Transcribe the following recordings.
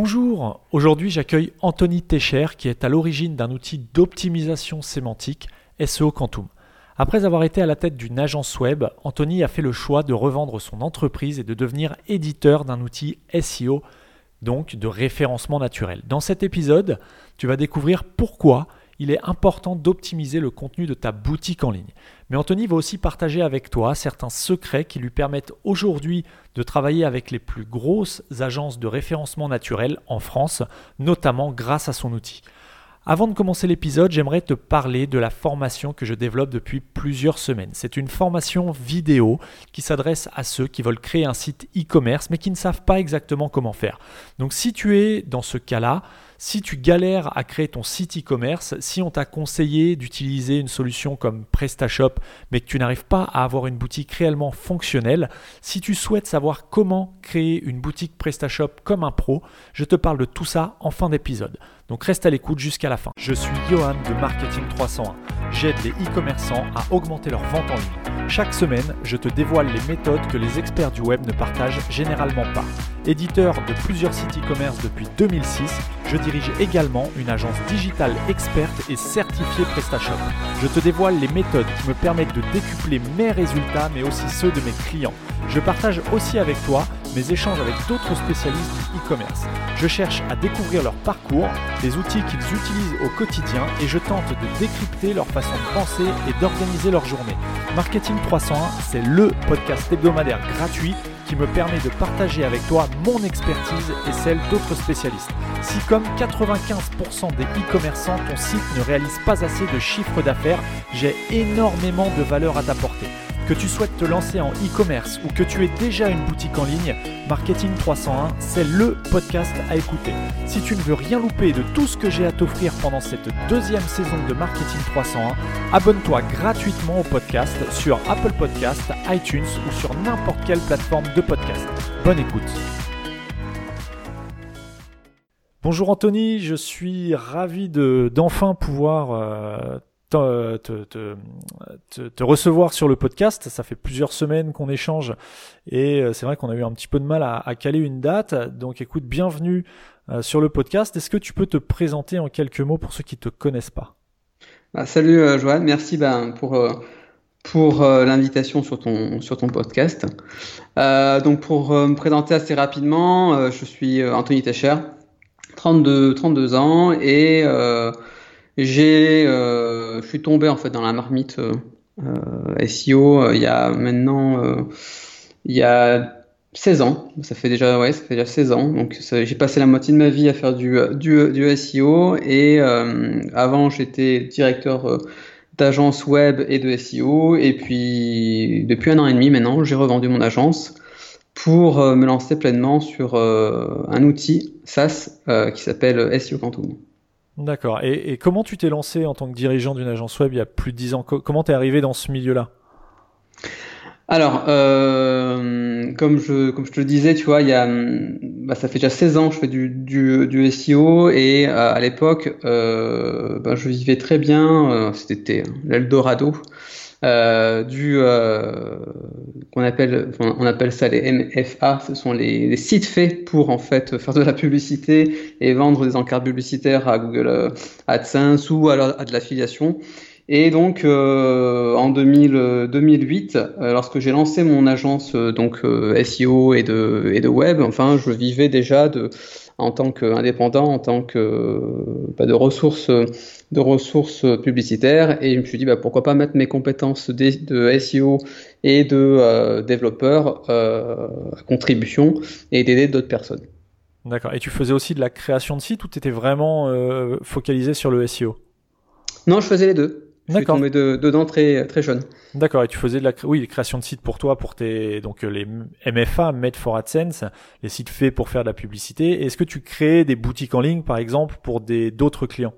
Bonjour, aujourd'hui j'accueille Anthony Técher qui est à l'origine d'un outil d'optimisation sémantique SEO Quantum. Après avoir été à la tête d'une agence web, Anthony a fait le choix de revendre son entreprise et de devenir éditeur d'un outil SEO, donc de référencement naturel. Dans cet épisode, tu vas découvrir pourquoi il est important d'optimiser le contenu de ta boutique en ligne. Mais Anthony va aussi partager avec toi certains secrets qui lui permettent aujourd'hui de travailler avec les plus grosses agences de référencement naturel en France, notamment grâce à son outil. Avant de commencer l'épisode, j'aimerais te parler de la formation que je développe depuis plusieurs semaines. C'est une formation vidéo qui s'adresse à ceux qui veulent créer un site e-commerce mais qui ne savent pas exactement comment faire. Donc si tu es dans ce cas-là, si tu galères à créer ton site e-commerce, si on t'a conseillé d'utiliser une solution comme PrestaShop, mais que tu n'arrives pas à avoir une boutique réellement fonctionnelle, si tu souhaites savoir comment créer une boutique PrestaShop comme un pro, je te parle de tout ça en fin d'épisode. Donc reste à l'écoute jusqu'à la fin. Je suis Johan de Marketing 301. J'aide les e-commerçants à augmenter leur vente en ligne. Chaque semaine, je te dévoile les méthodes que les experts du web ne partagent généralement pas. Éditeur de plusieurs sites e-commerce depuis 2006, je dirige également une agence digitale experte et certifiée PrestaShop. Je te dévoile les méthodes qui me permettent de décupler mes résultats mais aussi ceux de mes clients. Je partage aussi avec toi mes échanges avec d'autres spécialistes du e-commerce. Je cherche à découvrir leur parcours, les outils qu'ils utilisent au quotidien et je tente de décrypter leur façon de penser et d'organiser leur journée. Marketing 301, c'est le podcast hebdomadaire gratuit qui me permet de partager avec toi mon expertise et celle d'autres spécialistes. Si comme 95% des e-commerçants, ton site ne réalise pas assez de chiffre d'affaires, j'ai énormément de valeur à t'apporter. Que tu souhaites te lancer en e-commerce ou que tu aies déjà une boutique en ligne, Marketing 301, c'est le podcast à écouter. Si tu ne veux rien louper de tout ce que j'ai à t'offrir pendant cette deuxième saison de Marketing 301, abonne-toi gratuitement au podcast sur Apple Podcast, iTunes ou sur n'importe quelle plateforme de podcast. Bonne écoute. Bonjour Anthony, je suis ravi d'enfin pouvoir euh, te, te, te, recevoir sur le podcast. Ça fait plusieurs semaines qu'on échange et euh, c'est vrai qu'on a eu un petit peu de mal à, caler une date. Donc écoute, bienvenue euh, sur le podcast. Est-ce que tu peux te présenter en quelques mots pour ceux qui te connaissent pas? Bah, Salut euh, Joanne, merci ben, pour, pour l'invitation sur ton, sur ton podcast. donc pour me présenter assez rapidement, je suis Anthony Techer, 32, 32 ans et j'ai, euh, je suis tombé en fait dans la marmite euh, SEO euh, il y a maintenant, il y a 16 ans. Ça fait déjà, ouais, ça fait déjà 16 ans. Donc j'ai passé la moitié de ma vie à faire du, du, du SEO et avant j'étais directeur d'agence web et de SEO. Et puis, depuis un an et demi maintenant, j'ai revendu mon agence pour me lancer pleinement sur un outil SaaS qui s'appelle SEO Quantum. D'accord. Et, comment tu t'es lancé en tant que dirigeant d'une agence web il y a plus de 10 ans? Comment t'es arrivé dans ce milieu-là? Alors, euh, comme je comme je te le disais, tu vois, il y a, bah, ça fait déjà 16 ans que je fais du, du, SEO et euh, à l'époque, euh, bah, je vivais très bien. C'était l'Eldorado euh, du euh, qu'on appelle on appelle ça les MFA ce sont les, sites faits pour en fait faire de la publicité et vendre des encarts publicitaires à Google euh, AdSense ou à, de l'affiliation. Et donc euh, en 2000, 2008 euh, lorsque j'ai lancé mon agence donc SEO et de et de web enfin je vivais déjà de en tant qu'indépendant, en tant que bah, de ressources de ressources publicitaires et je me suis dit bah, pourquoi pas mettre mes compétences de, de SEO et de euh, développeur euh, à contribution et d'aider d'autres personnes. D'accord. Et tu faisais aussi de la création de sites ou tu étais vraiment euh, focalisé sur le SEO Non, je faisais les deux. Je suis tombé dedans très, très jeune. D'accord, et tu faisais de la oui, création de sites pour toi, pour tes donc les MFA, Made for AdSense, les sites faits pour faire de la publicité. Est-ce que tu crées des boutiques en ligne, par exemple, pour des d'autres clients?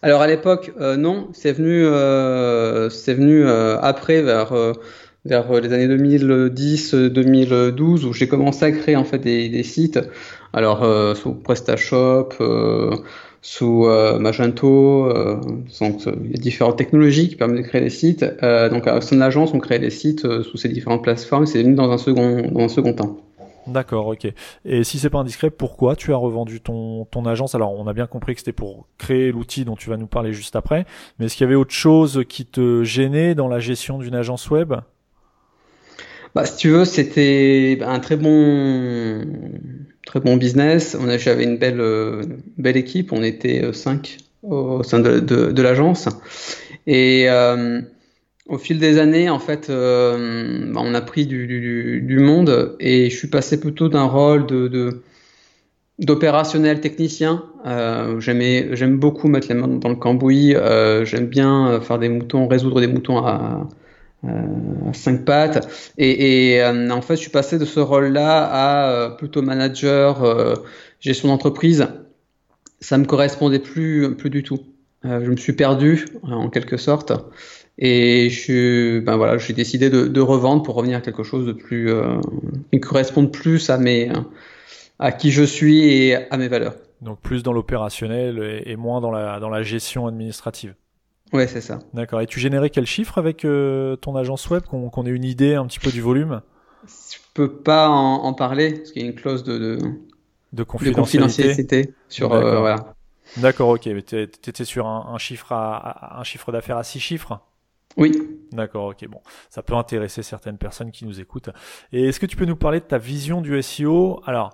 Alors à l'époque, euh, non, c'est venu, euh, c'est venu euh, après vers euh, vers les années 2010-2012 où j'ai commencé à créer en fait des, des sites. Alors sous PrestaShop sous Magento. Donc, il y a différentes technologies qui permettent de créer des sites. Donc, à sein de l'agence, on crée des sites sous ces différentes plateformes. C'est venu dans un second, dans un second temps. D'accord, ok. Et si c'est pas indiscret, pourquoi tu as revendu ton, ton agence? Alors, on a bien compris que c'était pour créer l'outil dont tu vas nous parler juste après, mais est-ce qu'il y avait autre chose qui te gênait dans la gestion d'une agence web? Bah, si tu veux, c'était un très bon, très bon business. On j'avais une belle, euh, belle équipe. On était euh, cinq au sein de, de, de l'agence. Et euh, au fil des années, en fait, euh, bah, on a pris du, monde et je suis passé plutôt d'un rôle d'opérationnel technicien. Euh, j'aime beaucoup mettre les mains dans le cambouis. Euh, j'aime bien faire des moutons, résoudre des moutons à, cinq pattes. Et, en fait, je suis passé de ce rôle-là à plutôt manager, gestion d'entreprise. Ça me correspondait plus, plus du tout. je me suis perdu en quelque sorte. Et je, ben voilà, j'ai décidé de, de, revendre pour revenir à quelque chose de plus, euh, qui corresponde plus à mes, à qui je suis et à mes valeurs. Donc plus dans l'opérationnel et, moins dans la, dans la gestion administrative. Ouais, c'est ça. D'accord. Et tu générais quel chiffre avec euh, ton agence web, qu'on qu ait une idée un petit peu du volume? Je peux pas en, en parler parce qu'il y a une clause de, de, de confidentialité, de confidentialité sur euh, voilà. D'accord, ok. Mais tu étais sur un, un chiffre à, un chiffre d'affaires à six chiffres? Oui. D'accord, ok, bon, ça peut intéresser certaines personnes qui nous écoutent. Et est-ce que tu peux nous parler de ta vision du SEO Alors,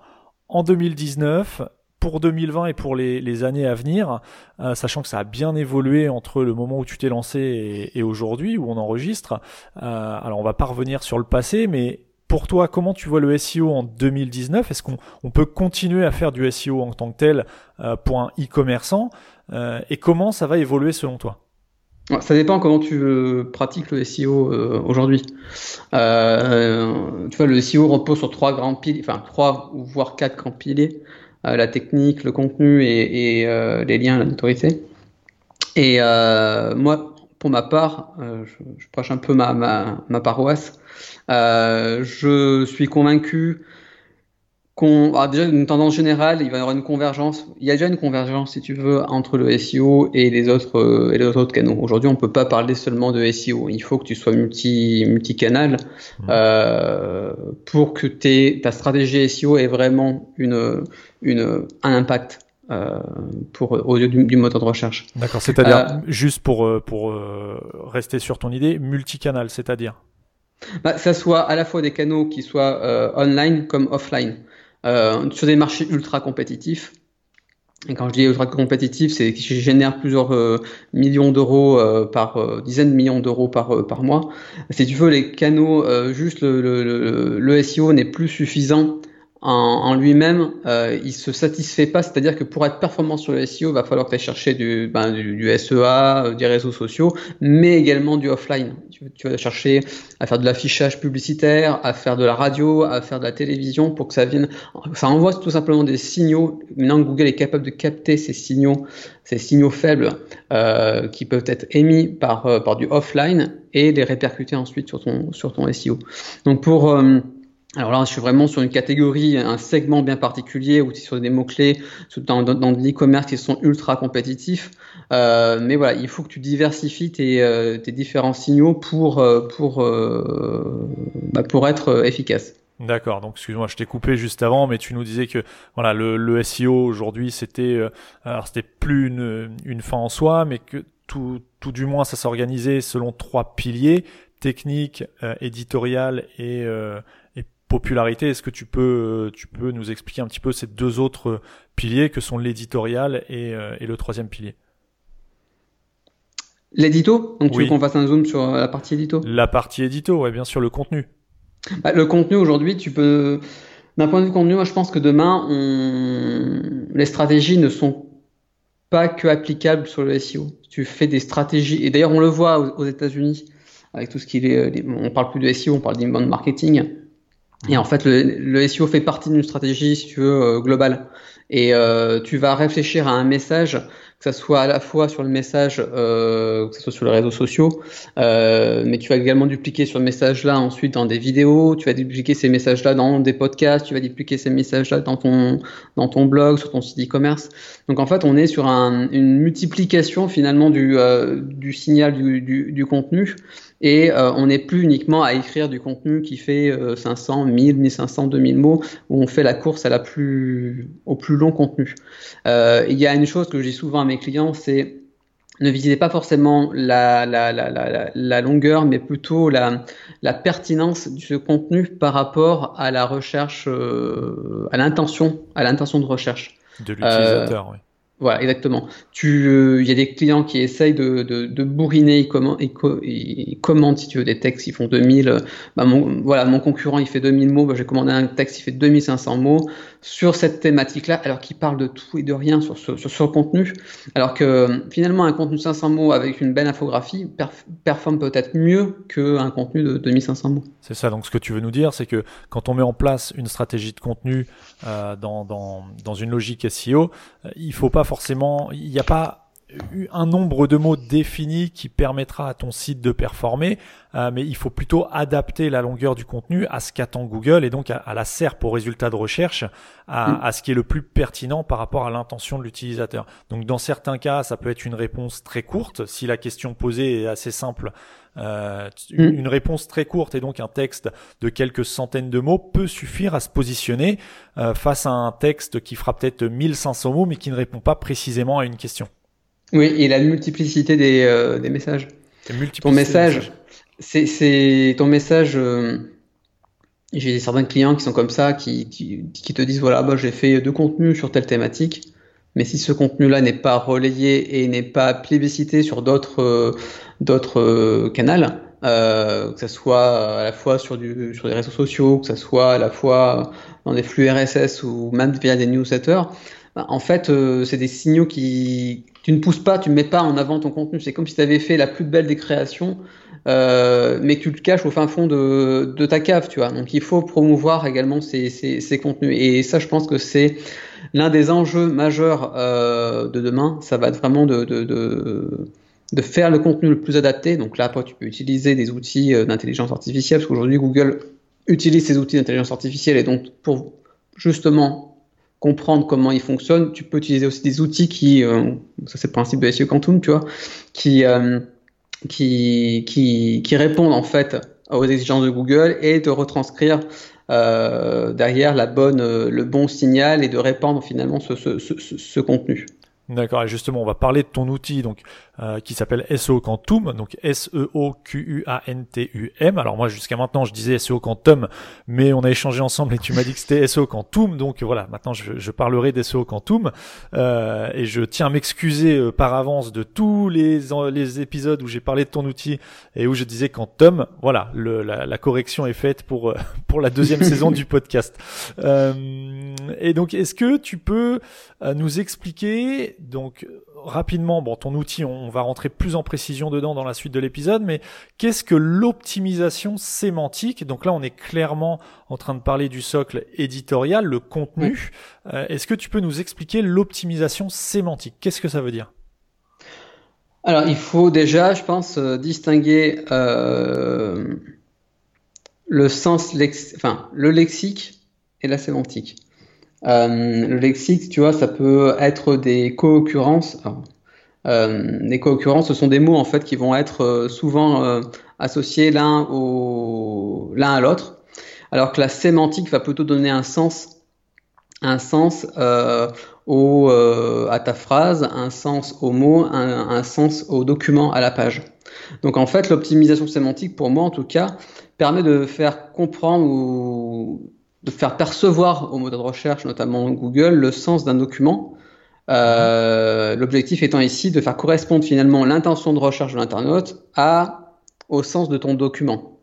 en 2019, pour 2020 et pour les, les années à venir, euh, sachant que ça a bien évolué entre le moment où tu t'es lancé et, et aujourd'hui, où on enregistre. Euh, alors, on va pas revenir sur le passé, mais pour toi, comment tu vois le SEO en 2019 Est-ce qu'on on peut continuer à faire du SEO en tant que tel euh, pour un e-commerçant euh, Et comment ça va évoluer selon toi? Ça dépend comment tu pratiques le SEO euh, aujourd'hui. Euh, tu vois, le SEO repose sur trois grands piliers, enfin trois voire quatre grands piliers euh, la technique, le contenu et, et euh, les liens, la notoriété. Et euh, moi, pour ma part, je, je, prêche un peu ma, ma, ma paroisse. je suis convaincu qu'on ah, déjà une tendance générale, il va y avoir une convergence. Il y a déjà une convergence, si tu veux, entre le SEO et les autres euh, et les autres canaux. Aujourd'hui, on peut pas parler seulement de SEO. Il faut que tu sois multi multi-canal mmh. euh, pour que ta stratégie SEO ait vraiment une une un impact. Euh, pour au lieu du, du, moteur de recherche. D'accord, c'est-à-dire euh, juste pour euh, pour rester sur ton idée, multicanal, c'est-à-dire? Bah, ça soit à la fois des canaux qui soient online comme offline euh, sur des marchés ultra compétitifs. Et quand je dis ultra compétitif, c'est que je génère plusieurs euh, millions d'euros euh, par euh, dizaines de millions d'euros par euh, par mois. Si tu veux, les canaux, juste le, le, le, le SEO n'est plus suffisant en, en lui-même, euh, il se satisfait pas. C'est-à-dire que pour être performant sur le SEO, il va falloir que tu ailles chercher du, ben, du, du, SEA, euh, des réseaux sociaux, mais également du offline. Tu, vas chercher à faire de l'affichage publicitaire, à faire de la radio, à faire de la télévision pour que ça vienne. Ça envoie tout simplement des signaux. Maintenant, Google est capable de capter ces signaux, ces signaux faibles euh, qui peuvent être émis par, euh, par du offline et les répercuter ensuite sur ton, sur ton SEO. Donc pour euh, alors là, je suis vraiment sur une catégorie, un segment bien particulier, es sur des mots-clés dans, dans, l'e-commerce qui sont ultra compétitifs. Euh, mais voilà, il faut que tu diversifies tes, euh, différents signaux pour, euh, pour, bah pour être efficace. D'accord, donc excuse-moi, je t'ai coupé juste avant, mais tu nous disais que voilà le, le SEO aujourd'hui c'était alors c'était plus une, une fin en soi, mais que tout, tout du moins ça s'organisait selon trois piliers technique, éditorial et, popularité. Est-ce que tu peux, tu peux nous expliquer un petit peu ces deux autres piliers que sont l'éditorial et, euh, et, le troisième pilier? L'édito? Donc tu oui. veux qu'on fasse un zoom sur la partie édito? La partie édito, ouais, bien sûr, le contenu. Bah, le contenu aujourd'hui, tu peux. D'un point de vue contenu, moi je pense que demain, on... les stratégies ne sont pas que applicables sur le SEO. Tu fais des stratégies, et d'ailleurs on le voit aux, aux États-Unis avec tout ce qui est, on parle plus de SEO, on parle d'inbound marketing. Et en fait, le, le SEO fait partie d'une stratégie, si tu veux, euh, globale. Et euh, tu vas réfléchir à un message, que ça soit à la fois sur le message, euh, que ce soit sur les réseaux sociaux, euh, mais tu vas également dupliquer ce message-là ensuite dans des vidéos, tu vas dupliquer ces messages-là dans des podcasts, tu vas dupliquer ces messages-là dans ton dans ton blog, sur ton site e-commerce. Donc en fait, on est sur un, une multiplication finalement du, euh, du signal du, du, du contenu et euh, on n'est plus uniquement à écrire du contenu qui fait 500, 1000, 1500, 2000 mots où on fait la course à la plus au plus long contenu. Euh, il y a une chose que je dis souvent à mes clients, c'est ne visez pas forcément la, la, la, la, longueur, mais plutôt la, la pertinence de ce contenu par rapport à la recherche, euh, à l'intention, à l'intention de recherche. De l'utilisateur, oui. Voilà, exactement. Il y a des clients qui essayent de, de, de bourriner, ils, comment, ils, commentent, si tu veux, des textes, ils font 2000. Bah mon, voilà, mon concurrent, il fait 2000 mots, bah, j'ai commandé un texte, il fait 2500 mots sur cette thématique-là, alors qu'il parle de tout et de rien sur ce, sur, le contenu. Alors que finalement, un contenu de 500 mots avec une belle infographie performe peut-être mieux qu'un contenu de 2500 mots. C'est ça, donc ce que tu veux nous dire, c'est que quand on met en place une stratégie de contenu euh, dans, dans, dans, une logique SEO, euh, il faut pas forcément, il n'y a pas un nombre de mots défini qui permettra à ton site de performer, euh, mais il faut plutôt adapter la longueur du contenu à ce qu'attend Google et donc à, la SERP au résultat de recherche, à, mm. à, ce qui est le plus pertinent par rapport à l'intention de l'utilisateur. Donc dans certains cas, ça peut être une réponse très courte si la question posée est assez simple. Euh, mm. une réponse très courte et donc un texte de quelques centaines de mots peut suffire à se positionner euh, face à un texte qui fera peut-être 1500 mots mais qui ne répond pas précisément à une question. Oui, et la multiplicité des, euh, des messages. Ton message, c'est ton message. J'ai certains clients qui sont comme ça, qui, qui, qui te disent voilà, bah, j'ai fait deux contenus sur telle thématique, mais si ce contenu-là n'est pas relayé et n'est pas plébiscité sur d'autres euh, d'autres canaux, euh, que ce soit à la fois sur, du, sur les réseaux sociaux, que ce soit à la fois dans des flux RSS ou même via des newsletters, bah, en fait, c'est des signaux qui, tu ne pousses pas, tu ne mets pas en avant ton contenu. C'est comme si tu avais fait la plus belle des créations, euh, mais tu le caches au fin fond de, ta cave, tu vois. Donc il faut promouvoir également ces contenus. Et ça, je pense que c'est l'un des enjeux majeurs euh, de demain. Ça va être vraiment de, faire le contenu le plus adapté. Donc là, après, tu peux utiliser des outils euh, d'intelligence artificielle, parce qu'aujourd'hui, Google utilise ces outils d'intelligence artificielle. Et donc, pour justement comprendre comment il fonctionne, tu peux utiliser aussi des outils qui, euh, ça c'est le principe de SEO Quantum, tu vois, qui, répondent en fait aux exigences de Google et de retranscrire euh, derrière la bonne, le bon signal et de répandre finalement ce contenu. D'accord, et justement, on va parler de ton outil donc euh, qui s'appelle SEO Quantum, donc S-E-O-Q-U-A-N-T-U-M. Alors moi, jusqu'à maintenant, je disais SEO Quantum, mais on a échangé ensemble et tu m'as dit que c'était SEO Quantum, donc voilà, maintenant je, je parlerai d'SEO Quantum euh, et je tiens à m'excuser euh, par avance de tous les, les épisodes où j'ai parlé de ton outil et où je disais Quantum. Voilà, le, la, la, correction est faite pour pour la deuxième saison du podcast. et donc, est-ce que tu peux nous expliquer donc rapidement, bon, ton outil, on va rentrer plus en précision dedans dans la suite de l'épisode, mais qu'est-ce que l'optimisation sémantique? Donc là, on est clairement en train de parler du socle éditorial, le contenu. Euh, est-ce que tu peux nous expliquer l'optimisation sémantique? Qu'est-ce que ça veut dire? Alors, il faut déjà, je pense, euh, distinguer euh, le sens, enfin, le lexique et la sémantique. Euh, le lexique, tu vois, ça peut être des co-occurrences. Euh, les co-occurrences, ce sont des mots en fait qui vont être euh, souvent euh, associés l'un au l'un à l'autre, alors que la sémantique va plutôt donner un sens, un sens euh, au, à ta phrase, un sens au mot, un, sens au document, à la page. Donc en fait, l'optimisation sémantique, pour moi en tout cas, permet de faire comprendre de faire percevoir au moteur de recherche, notamment Google, le sens d'un document. Euh, L'objectif étant ici de faire correspondre finalement l'intention de recherche de l'internaute au sens de ton document.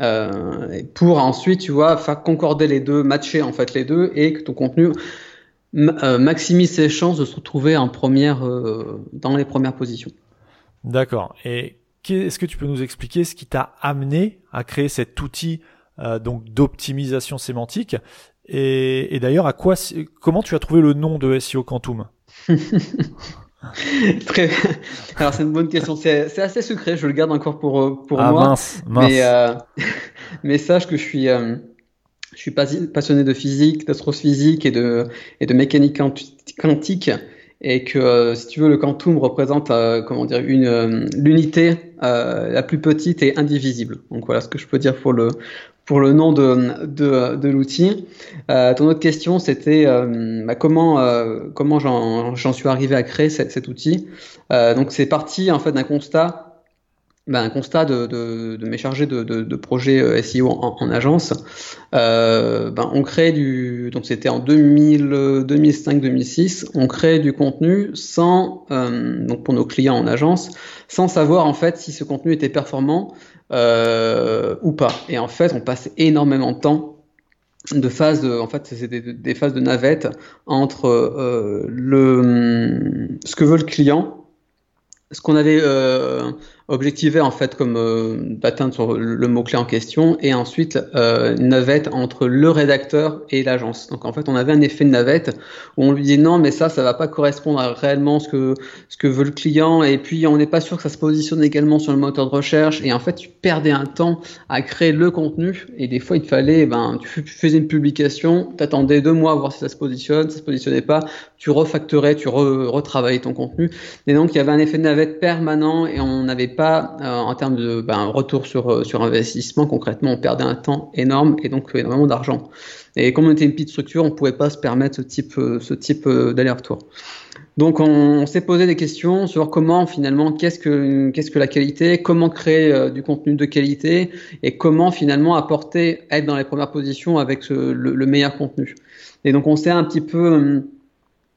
Euh, pour ensuite, tu vois, faire concorder les deux, matcher en fait les deux, et que ton contenu euh, maximise ses chances de se retrouver en première, dans les premières positions. D'accord. Et est-ce que tu peux nous expliquer ce qui t'a amené à créer cet outil euh, donc d'optimisation sémantique. Et, et d'ailleurs, à quoi, comment tu as trouvé le nom de SEO Quantum? Très... Alors c'est une bonne question. C'est assez secret. Je le garde encore pour euh, pour ah, moi. Mince, mince. Mais euh, mais sache que je suis euh, je suis passionné de physique, d'astrophysique et de et de mécanique quantique. et que si tu veux le quantum représente comment dire une l'unité la plus petite et indivisible. Donc voilà ce que je peux dire pour le pour le nom de, de, de l'outil. Euh, ton autre question, c'était euh, bah, comment, euh, comment j'en suis arrivé à créer cet, cet outil. Euh, donc c'est parti en fait d'un constat, bah, un constat de, de, de mes chargés de, de, projets SEO en, en agence. Ben, on crée du, donc c'était en 2005-2006, on crée du contenu sans, donc pour nos clients en agence, sans savoir en fait si ce contenu était performant euh, ou pas. Et en fait, on passe énormément de temps de phases de, en fait, c'est des, phases de navette entre euh, le, ce que veut le client, ce qu'on avait euh, objectiver en fait comme euh, d'atteindre sur le mot-clé en question et ensuite euh, navette entre le rédacteur et l'agence. Donc en fait on avait un effet de navette où on lui dit non mais ça ça va pas correspondre à réellement ce que ce que veut le client et puis on n'est pas sûr que ça se positionne également sur le moteur de recherche et en fait tu perdais un temps à créer le contenu et des fois il fallait ben tu faisais une publication, t'attendais deux mois à voir si ça se positionne, ça se positionnait pas, tu refactorais, tu retravaillais ton contenu et donc il y avait un effet de navette permanent et on n'avait pas euh, en termes de ben, retour sur, euh, sur investissement. Concrètement, on perdait un temps énorme et donc énormément d'argent. Et comme on était une petite structure, on ne pouvait pas se permettre ce type, euh, ce type d'aller-retour. Donc on, s'est posé des questions sur comment finalement, qu'est-ce que, qu'est-ce que la qualité, comment créer du contenu de qualité et comment finalement apporter, être dans les premières positions avec le, le, meilleur contenu. Et donc on s'est un petit peu hum,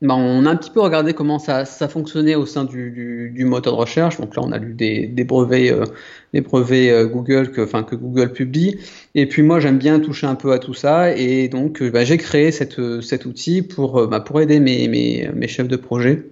bah, on a un petit peu regardé comment ça, ça fonctionnait au sein du, du, du, moteur de recherche. Donc là, on a lu des, des brevets, euh, des brevets euh, Google que, enfin, que Google publie. Et puis moi, j'aime bien toucher un peu à tout ça. Et donc, bah, j'ai créé cette, cet outil pour, bah, pour aider mes, mes, mes chefs de projet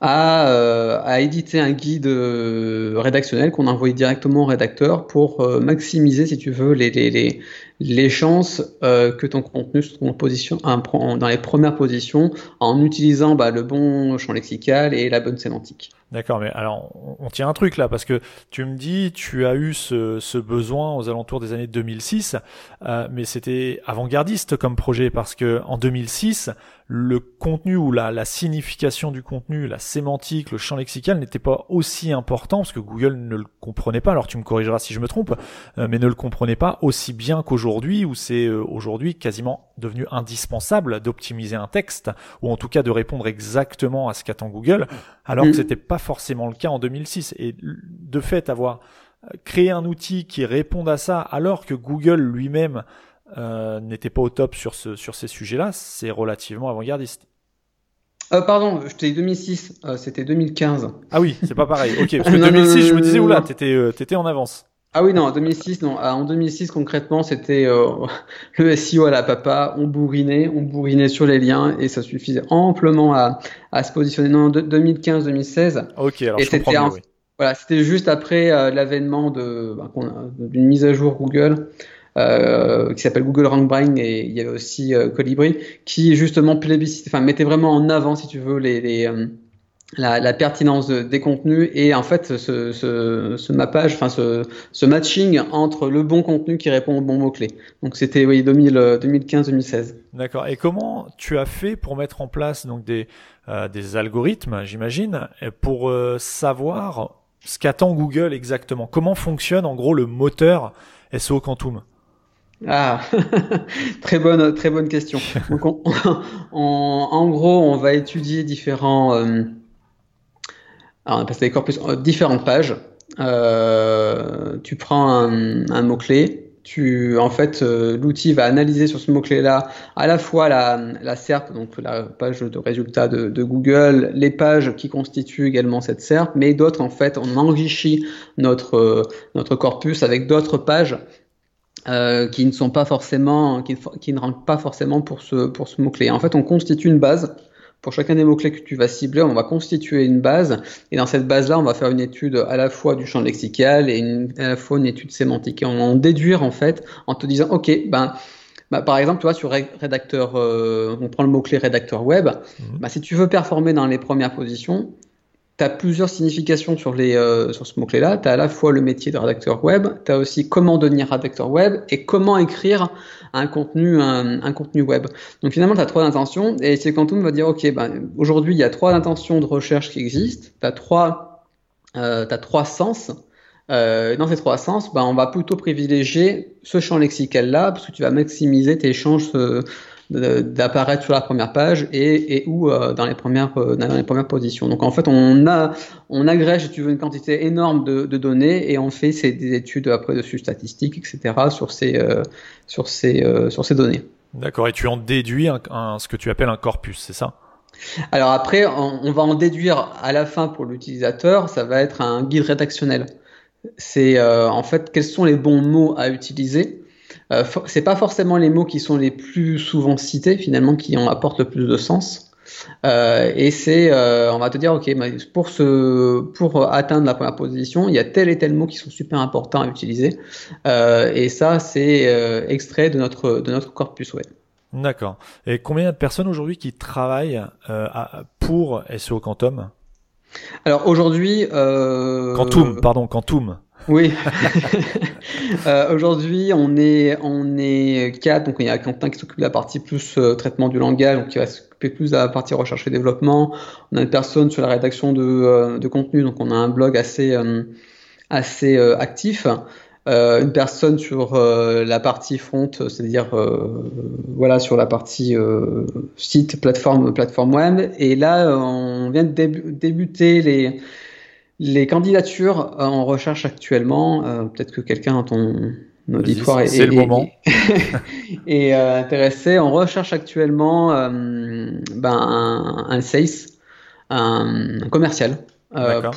à, euh, à éditer un guide rédactionnel qu'on envoie directement au rédacteur pour maximiser, si tu veux, les, les, les, les chances euh, que ton contenu se trouve en position, dans les premières positions en utilisant bah, le bon champ lexical et la bonne sémantique. D'accord, mais alors on tient un truc là parce que tu me dis tu as eu ce, besoin aux alentours des années 2006, euh, mais c'était avant-gardiste comme projet parce que en 2006 le contenu ou la, la, signification du contenu, la sémantique, le champ lexical n'était pas aussi important parce que Google ne le comprenait pas. Alors tu me corrigeras si je me trompe, euh, mais ne le comprenait pas aussi bien qu'aujourd'hui où c'est euh, aujourd'hui quasiment devenu indispensable d'optimiser un texte ou en tout cas de répondre exactement à ce qu'attend Google, alors que c'était pas forcément le cas en 2006. Et de fait, avoir euh, créé un outil qui réponde à ça alors que Google lui-même euh, n'était pas au top sur, ce, sur ces sujets-là, c'est relativement avant-gardiste. Euh, pardon, je t'ai dit 2006, euh, c'était 2015. Ah oui, c'est pas pareil. Ok, parce que 2006, je me disais, oula, t'étais, euh, t'étais en avance. Ah oui, non, en 2006, non. Ah, en 2006, concrètement, c'était euh, le SEO à la papa. On bourrinait, on bourrinait sur les liens et ça suffisait amplement à, à se positionner. Non, 2015-2016. Ok, alors et je comprends mieux, oui. Voilà, c'était juste après l'avènement de, bah, d'une mise à jour Google. Euh, qui s'appelle Google Rank Brain et il y avait aussi euh, Colibri qui justement plébiscite, enfin mettait vraiment en avant si tu veux les, les euh, la, la, pertinence des contenus et en fait ce, ce, ce mappage, enfin ce, ce, matching entre le bon contenu qui répond aux bons mots-clés. Donc c'était oui, 2015-2016. D'accord. Et comment tu as fait pour mettre en place donc des, euh, des algorithmes, j'imagine, pour savoir ce qu'attend Google exactement? Comment fonctionne en gros le moteur SEO Quantum? Ah, très bonne, très bonne question. Donc, en gros, on va étudier différents, euh, alors appelle ça des corpus, différentes pages. Euh, tu prends un, un mot clé. Tu, en fait, euh, l'outil va analyser sur ce mot-clé-là à la fois la, la SERP, donc la page de résultats de, de, Google, les pages qui constituent également cette SERP, mais d'autres, en fait, on enrichit notre, notre corpus avec d'autres pages euh, qui ne sont pas forcément, qui, qui, ne rentrent pas forcément pour ce, pour ce mot-clé. En fait, on constitue une base. Pour chacun des mots-clés que tu vas cibler, on va constituer une base. Et dans cette base-là, on va faire une étude à la fois du champ lexical et une, à la fois une étude sémantique. Et on va en déduire, en fait, en te disant, OK, ben, bah, par exemple, tu vois, sur rédacteur, euh, on prend le mot-clé rédacteur web. Mmh. Bah, si tu veux performer dans les premières positions, tu as plusieurs significations sur, les, euh, sur ce mot-clé-là. Tu as à la fois le métier de rédacteur web, tu as aussi comment devenir rédacteur web et comment écrire un contenu, un, contenu web. Donc finalement, tu as trois intentions et c'est Quantum va dire, OK, ben, aujourd'hui, il y a trois intentions de recherche qui existent. Tu as trois, euh, trois sens. Euh, dans ces trois sens, ben, on va plutôt privilégier ce champ lexical-là parce que tu vas maximiser tes chances euh, d'apparaître sur la première page et, et ou euh, dans les premières euh, dans les premières positions. Donc en fait, on a on agrège, si tu veux, une quantité énorme de, de données et on fait ces, des études après dessus statistiques, etc. sur ces euh, sur ces sur ces données. D'accord. Et tu en déduis un, ce que tu appelles un corpus, c'est ça? Alors après, on, on, va en déduire à la fin pour l'utilisateur, ça va être un guide rédactionnel. C'est en fait quels sont les bons mots à utiliser euh, c'est pas forcément les mots qui sont les plus souvent cités finalement qui en apportent le plus de sens. Euh, et c'est, euh, on va te dire, ok, pour ce, pour atteindre la première position, il y a tel et tel mot qui sont super importants à utiliser. et ça, c'est extrait de notre de notre corpus web. D'accord. Et combien de personnes aujourd'hui qui travaillent pour SEO Quantum? Alors aujourd'hui, Quantum, pardon, Quantum. Oui. euh, Aujourd'hui, on est, on est quatre. Donc, il y a Quentin qui s'occupe de la partie plus euh, traitement du langage, donc qui va s'occuper plus de la partie recherche et développement. On a une personne sur la rédaction de, euh, de contenu, donc on a un blog assez, euh, assez actif. une personne sur la partie front, c'est-à-dire voilà sur la partie site, plateforme, plateforme web. Et là, on vient de débuter les les candidatures euh, en recherche actuellement, euh, peut-être que quelqu'un dans ton auditoire est, le moment. euh, intéressé. On recherche actuellement euh, ben, un, un sales, un, commercial,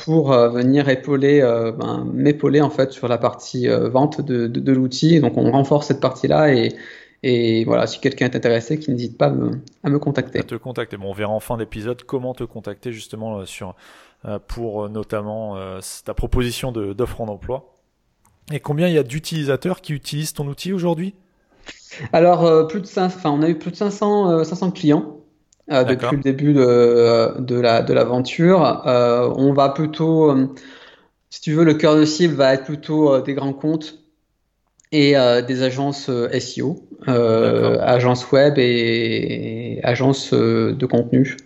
pour venir épauler, ben, m'épauler en fait sur la partie vente de, de, de l'outil. Donc on renforce cette partie-là et, et voilà, si quelqu'un est intéressé, qu'il n'hésite pas à me, à me contacter. À te contacter. Bon, on verra en fin d'épisode comment te contacter justement sur pour euh, notamment euh, ta proposition d'offre en emploi. Et combien il y a d'utilisateurs qui utilisent ton outil aujourd'hui? Alors, plus de 5, enfin, on a eu plus de 500, 500 clients depuis le début de, de l'aventure. La, on va plutôt, si tu veux, le cœur de cible va être plutôt des grands comptes et des agences SEO, agences web et, agences de contenu,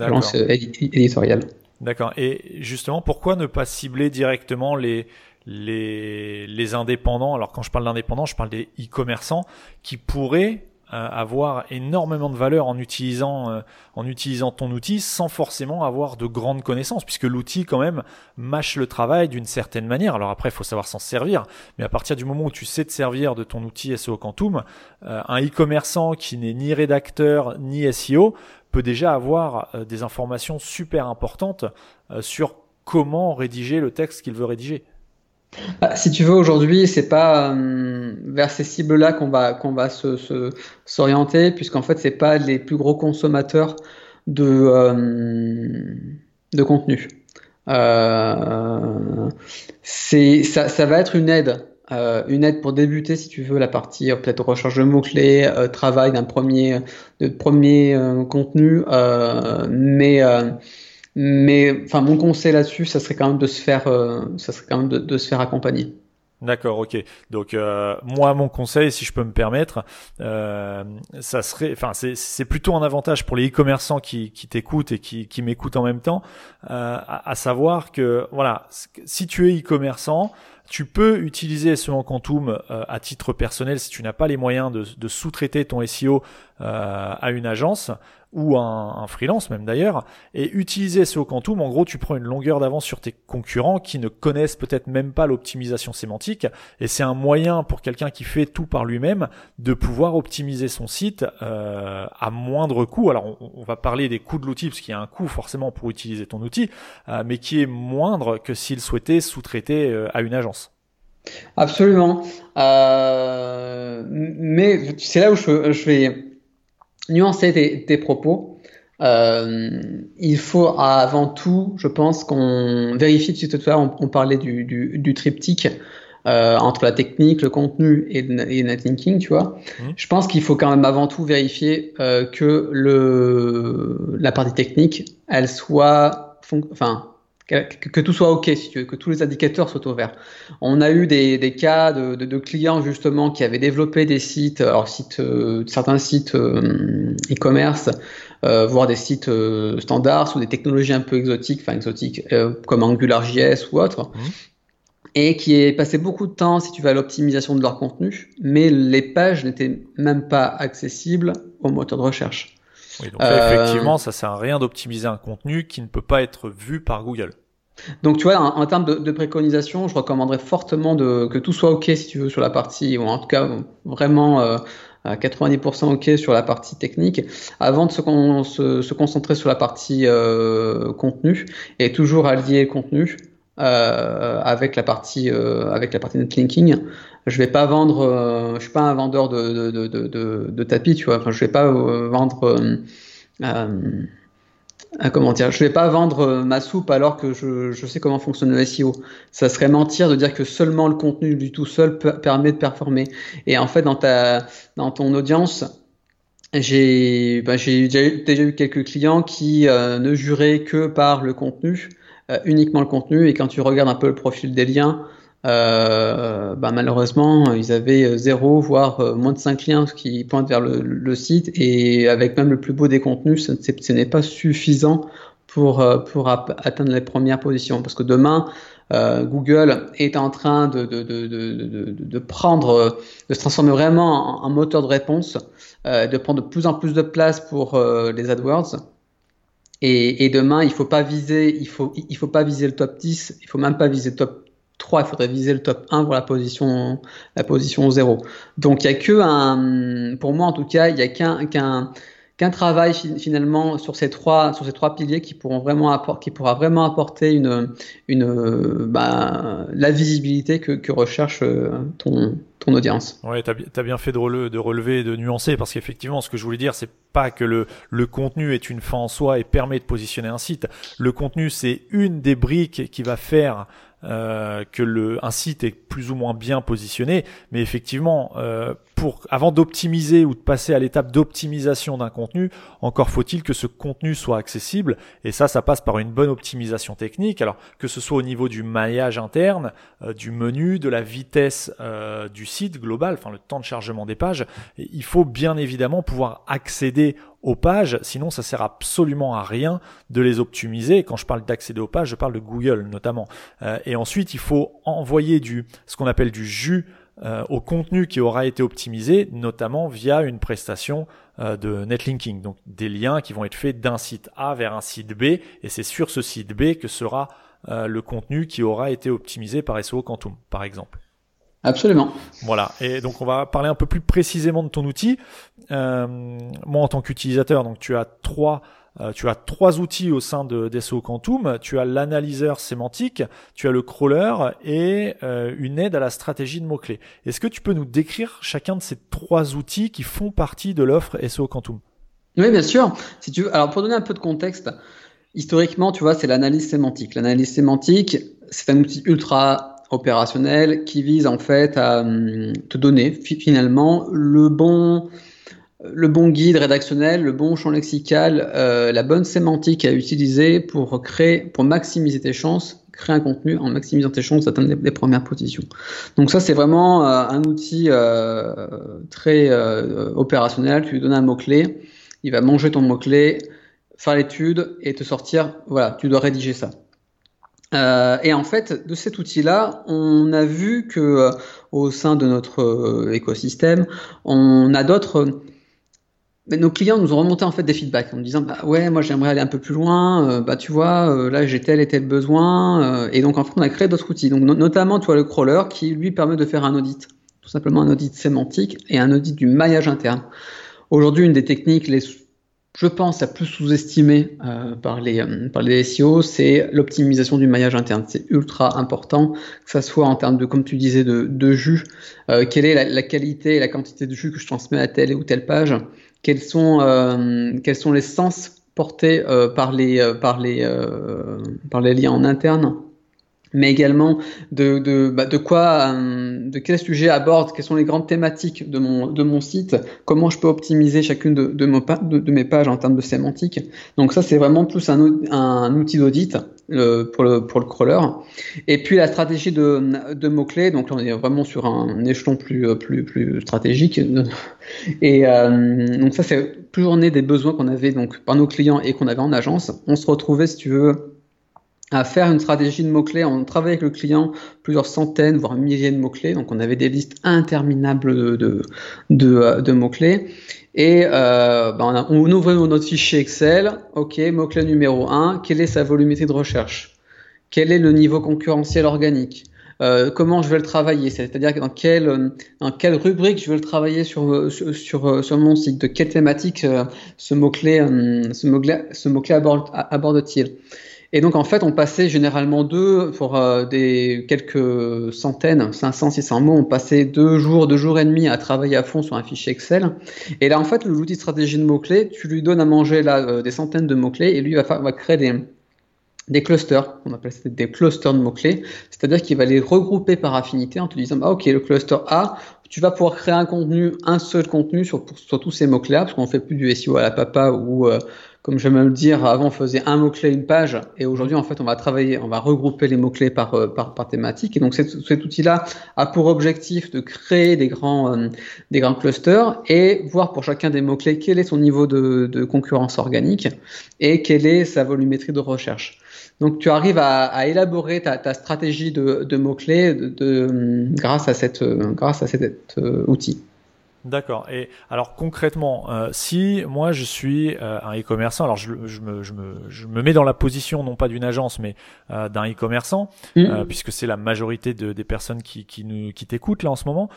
agences éditoriales. D'accord. Et justement, pourquoi ne pas cibler directement les, les, les indépendants? Alors quand je parle d'indépendants, je parle des e-commerçants qui pourraient avoir énormément de valeur en utilisant euh, en utilisant ton outil sans forcément avoir de grandes connaissances puisque l'outil quand même mâche le travail d'une certaine manière. Alors après il faut savoir s'en servir, mais à partir du moment où tu sais te servir de ton outil SEO Quantum, euh, un e-commerçant qui n'est ni rédacteur ni SEO peut déjà avoir euh, des informations super importantes euh, sur comment rédiger le texte qu'il veut rédiger. Bah, si tu veux, aujourd'hui, c'est pas euh, vers ces cibles-là qu'on va s'orienter, puisqu'en fait, c'est pas les plus gros consommateurs de de contenu. c'est ça, va être une aide euh, une aide pour débuter, si tu veux, la partie euh, peut-être recherche de mots-clés, euh, travail d'un premier, premier euh, contenu, mais mais enfin mon conseil là-dessus, ça serait quand même de se faire, ça serait quand même de, de se faire accompagner. D'accord, ok. Donc euh, moi, mon conseil, si je peux me permettre, euh, ça serait, enfin, c'est plutôt un avantage pour les e-commerçants qui, qui t'écoutent et qui, qui m'écoutent en même temps, euh, à, à, savoir que voilà, si tu es e-commerçant, tu peux utiliser SEO Quantum euh, à titre personnel si tu n'as pas les moyens de, de sous-traiter ton SEO euh, à une agence ou un, freelance même d'ailleurs, et utiliser SEO Quantum, en gros tu prends une longueur d'avance sur tes concurrents qui ne connaissent peut-être même pas l'optimisation sémantique, et c'est un moyen pour quelqu'un qui fait tout par lui-même de pouvoir optimiser son site euh, à moindre coût. Alors on, va parler des coûts de l'outil, parce qu'il y a un coût forcément pour utiliser ton outil, euh, mais qui est moindre que s'il souhaitait sous-traiter euh, à une agence. Absolument. Mais c'est là où je, je vais nuancer tes, tes propos. Euh, il faut avant tout, je pense, qu'on vérifie, tout à l'heure, on, on, parlait du, du, du triptyque euh, entre la technique, le contenu et, et netlinking, tu vois. Mmh. Je pense qu'il faut quand même avant tout vérifier euh, que le, la partie technique, elle soit, enfin, que, tout soit OK, si tu veux, que tous les indicateurs soient ouverts. On a eu des, des cas de, de, de, clients justement qui avaient développé des sites, alors sites, euh, certains sites euh, e-commerce, euh, voire des sites standards ou des technologies un peu exotiques, enfin exotiques, comme AngularJS ou autre. Mmh. Et qui est passé beaucoup de temps, si tu veux, à l'optimisation de leur contenu, mais les pages n'étaient même pas accessibles au moteur de recherche. Oui, donc effectivement, ça sert à rien d'optimiser un contenu qui ne peut pas être vu par Google. Donc, tu vois, en, termes de, préconisation, je recommanderais fortement de, que tout soit OK, si tu veux, sur la partie, ou en tout cas, vraiment euh, à 90% OK sur la partie technique, avant de se, se, concentrer sur la partie euh, contenu, et toujours allier le contenu euh, avec la partie avec la partie netlinking. Je vais pas vendre, je suis pas un vendeur de, tapis, tu vois. Je vais pas vendre ah, comment dire, je vais pas vendre euh, ma soupe alors que je, sais comment fonctionne le SEO. Ça serait mentir de dire que seulement le contenu du tout seul permet de performer. Et en fait, dans ta, dans ton audience, j'ai, bah, j'ai déjà, eu quelques clients qui euh, ne juraient que par le contenu, euh, uniquement le contenu. Et quand tu regardes un peu le profil des liens, euh, bah, malheureusement, ils avaient zéro, voire euh, moins de 5 liens qui pointent vers le, site. Et avec même le plus beau des contenus, ce, n'est pas suffisant pour, euh, pour atteindre les premières positions. Parce que demain, euh, Google est en train de, de, de, de, prendre, de se transformer vraiment en, moteur de réponse, de prendre de plus en plus de place pour les AdWords. Et, demain, il faut il faut, il faut pas viser le top 10, il faut même pas viser le top 3, il faudrait viser le top 1 pour la position, la position 0. Donc il y a que un, pour moi en tout cas, il y a qu'un qu'un qu'un travail finalement sur ces trois sur ces trois piliers qui pourront vraiment apporter, qui pourra vraiment apporter une une bah, la visibilité que, recherche euh, ton ton audience. Ouais, tu as, bien fait de, relever, de relever de nuancer parce qu'effectivement, ce que je voulais dire, c'est pas que le, le contenu est une fin en soi et permet de positionner un site. Le contenu, c'est une des briques qui va faire euh, que le, un site est plus ou moins bien positionné, mais effectivement, euh, pour avant d'optimiser ou de passer à l'étape d'optimisation d'un contenu, encore faut-il que ce contenu soit accessible, et ça, ça passe par une bonne optimisation technique. Alors que ce soit au niveau du maillage interne, euh, du menu, de la vitesse euh, du site global, enfin le temps de chargement des pages, il faut bien évidemment pouvoir accéder aux pages, sinon ça sert absolument à rien de les optimiser. Quand je parle d'accéder aux pages, je parle de Google notamment. Euh, et ensuite, il faut envoyer du ce qu'on appelle du jus euh, au contenu qui aura été optimisé, notamment via une prestation euh, de netlinking, donc des liens qui vont être faits d'un site A vers un site B, et c'est sur ce site B que sera le contenu qui aura été optimisé par SEO Quantum, par exemple. Absolument. Voilà. Et donc on va parler un peu plus précisément de ton outil. Euh, moi en tant qu'utilisateur, donc tu as trois euh, tu as trois outils au sein de DSO Quantum. Tu as l'analyseur sémantique, tu as le crawler et euh, une aide à la stratégie de mots-clés. Est-ce que tu peux nous décrire chacun de ces trois outils qui font partie de l'offre SEO Quantum? Oui, bien sûr. Si tu veux, alors pour donner un peu de contexte, historiquement, tu vois, c'est l'analyse sémantique. L'analyse sémantique, c'est un outil ultra opérationnel qui vise en fait à hum, te donner finalement le bon le bon guide rédactionnel, le bon champ lexical, euh, la bonne sémantique à utiliser pour créer, pour maximiser tes chances, créer un contenu en maximisant tes chances d'atteindre les, premières positions. Donc ça c'est vraiment euh, un outil euh, très opérationnel. Tu lui donnes un mot clé, il va manger ton mot clé, faire l'étude et te sortir. Voilà, tu dois rédiger ça. Euh, et en fait, de cet outil-là, on a vu que au sein de notre écosystème, on a d'autres. Nos clients nous ont remonté en fait des feedbacks en nous disant bah ouais moi j'aimerais aller un peu plus loin bah tu vois là j'ai tel et tel besoin et donc en fait on a créé d'autres outils. Donc notamment tu vois le crawler qui lui permet de faire un audit tout simplement un audit sémantique et un audit du maillage interne. Aujourd'hui une des techniques les je pense, à plus sous-estimé euh, par, les, euh, par les SEO, c'est l'optimisation du maillage interne. C'est ultra important, que ça soit en termes de, comme tu disais, de, de jus, euh, quelle est la, la, qualité et la quantité de jus que je transmets à telle ou telle page, quels sont, euh, quels sont les sens portés euh, par, les, par, les, par les liens en interne? Mais également de, de, bah, de quoi, euh, de quel sujet aborde, quelles sont les grandes thématiques de mon, de mon site, comment je peux optimiser chacune de, de, mes pages en termes de sémantique. Donc ça, c'est vraiment plus un, un outil d'audit pour, le, pour le crawler. Et puis la stratégie de, de mots-clés, donc là on est vraiment sur un échelon plus, plus, plus stratégique. Et euh, donc ça, c'est toujours né des besoins qu'on avait donc par nos clients et qu'on avait en agence. On se retrouvait, si tu veux, à faire une stratégie de mots-clés. On travaillait avec le client plusieurs centaines, voire milliers de mots-clés. Donc, on avait des listes interminables de, de, de, mots-clés. Et euh, ben on, ouvrait notre fichier Excel. OK, mot-clé numéro 1. Quelle est sa volumétrie de recherche? Quel est le niveau concurrentiel organique? Euh, comment je vais le travailler, c'est-à-dire dans quelle, dans quelle rubrique je vais le travailler sur, sur, sur, mon site, de quelle thématique euh, ce mot-clé ce mot aborde-t-il? Et donc en fait, on passait généralement deux pour euh, des quelques centaines, 500, 600 mots, on passait deux jours, deux jours et demi à travailler à fond sur un fichier Excel. Et là, en fait, l'outil stratégie de mots clés, tu lui donnes à manger là euh, des centaines de mots clés et lui va, va créer des des clusters, on appelle ça des clusters de mots-clés, c'est-à-dire qu'il va les regrouper par affinité en te disant, ah, ok, le cluster A, tu vas pouvoir créer un contenu, un seul contenu sur, sur tous ces mots-clés, parce qu'on fait plus du SEO à la papa ou euh, comme j'aime le dire, avant on faisait un mot-clé, une page, et aujourd'hui en fait on va travailler, on va regrouper les mots-clés par, euh, par, par, thématique. Et donc cet, cet outil-là a pour objectif de créer des grands, euh, des grands clusters et voir pour chacun des mots-clés quel est son niveau de, de, concurrence organique et quelle est sa volumétrie de recherche. Donc tu arrives à, à élaborer ta, ta, stratégie de, de mots-clés de, grâce à, cette, grâce à cet outil. D'accord. Et alors concrètement, euh, si moi je suis euh, un e-commerçant, alors je, je, me, je, me, je, me, mets dans la position non pas d'une agence mais euh, d'un e-commerçant, mmh. puisque c'est la majorité de, des personnes qui, qui, nous, qui t'écoutent là en ce moment.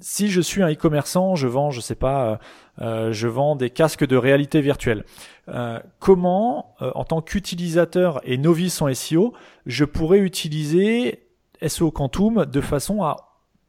si je suis un e-commerçant, je vends, je sais pas, je vends des casques de réalité virtuelle. comment, en tant qu'utilisateur et novice en SEO, je pourrais utiliser SEO Quantum de façon à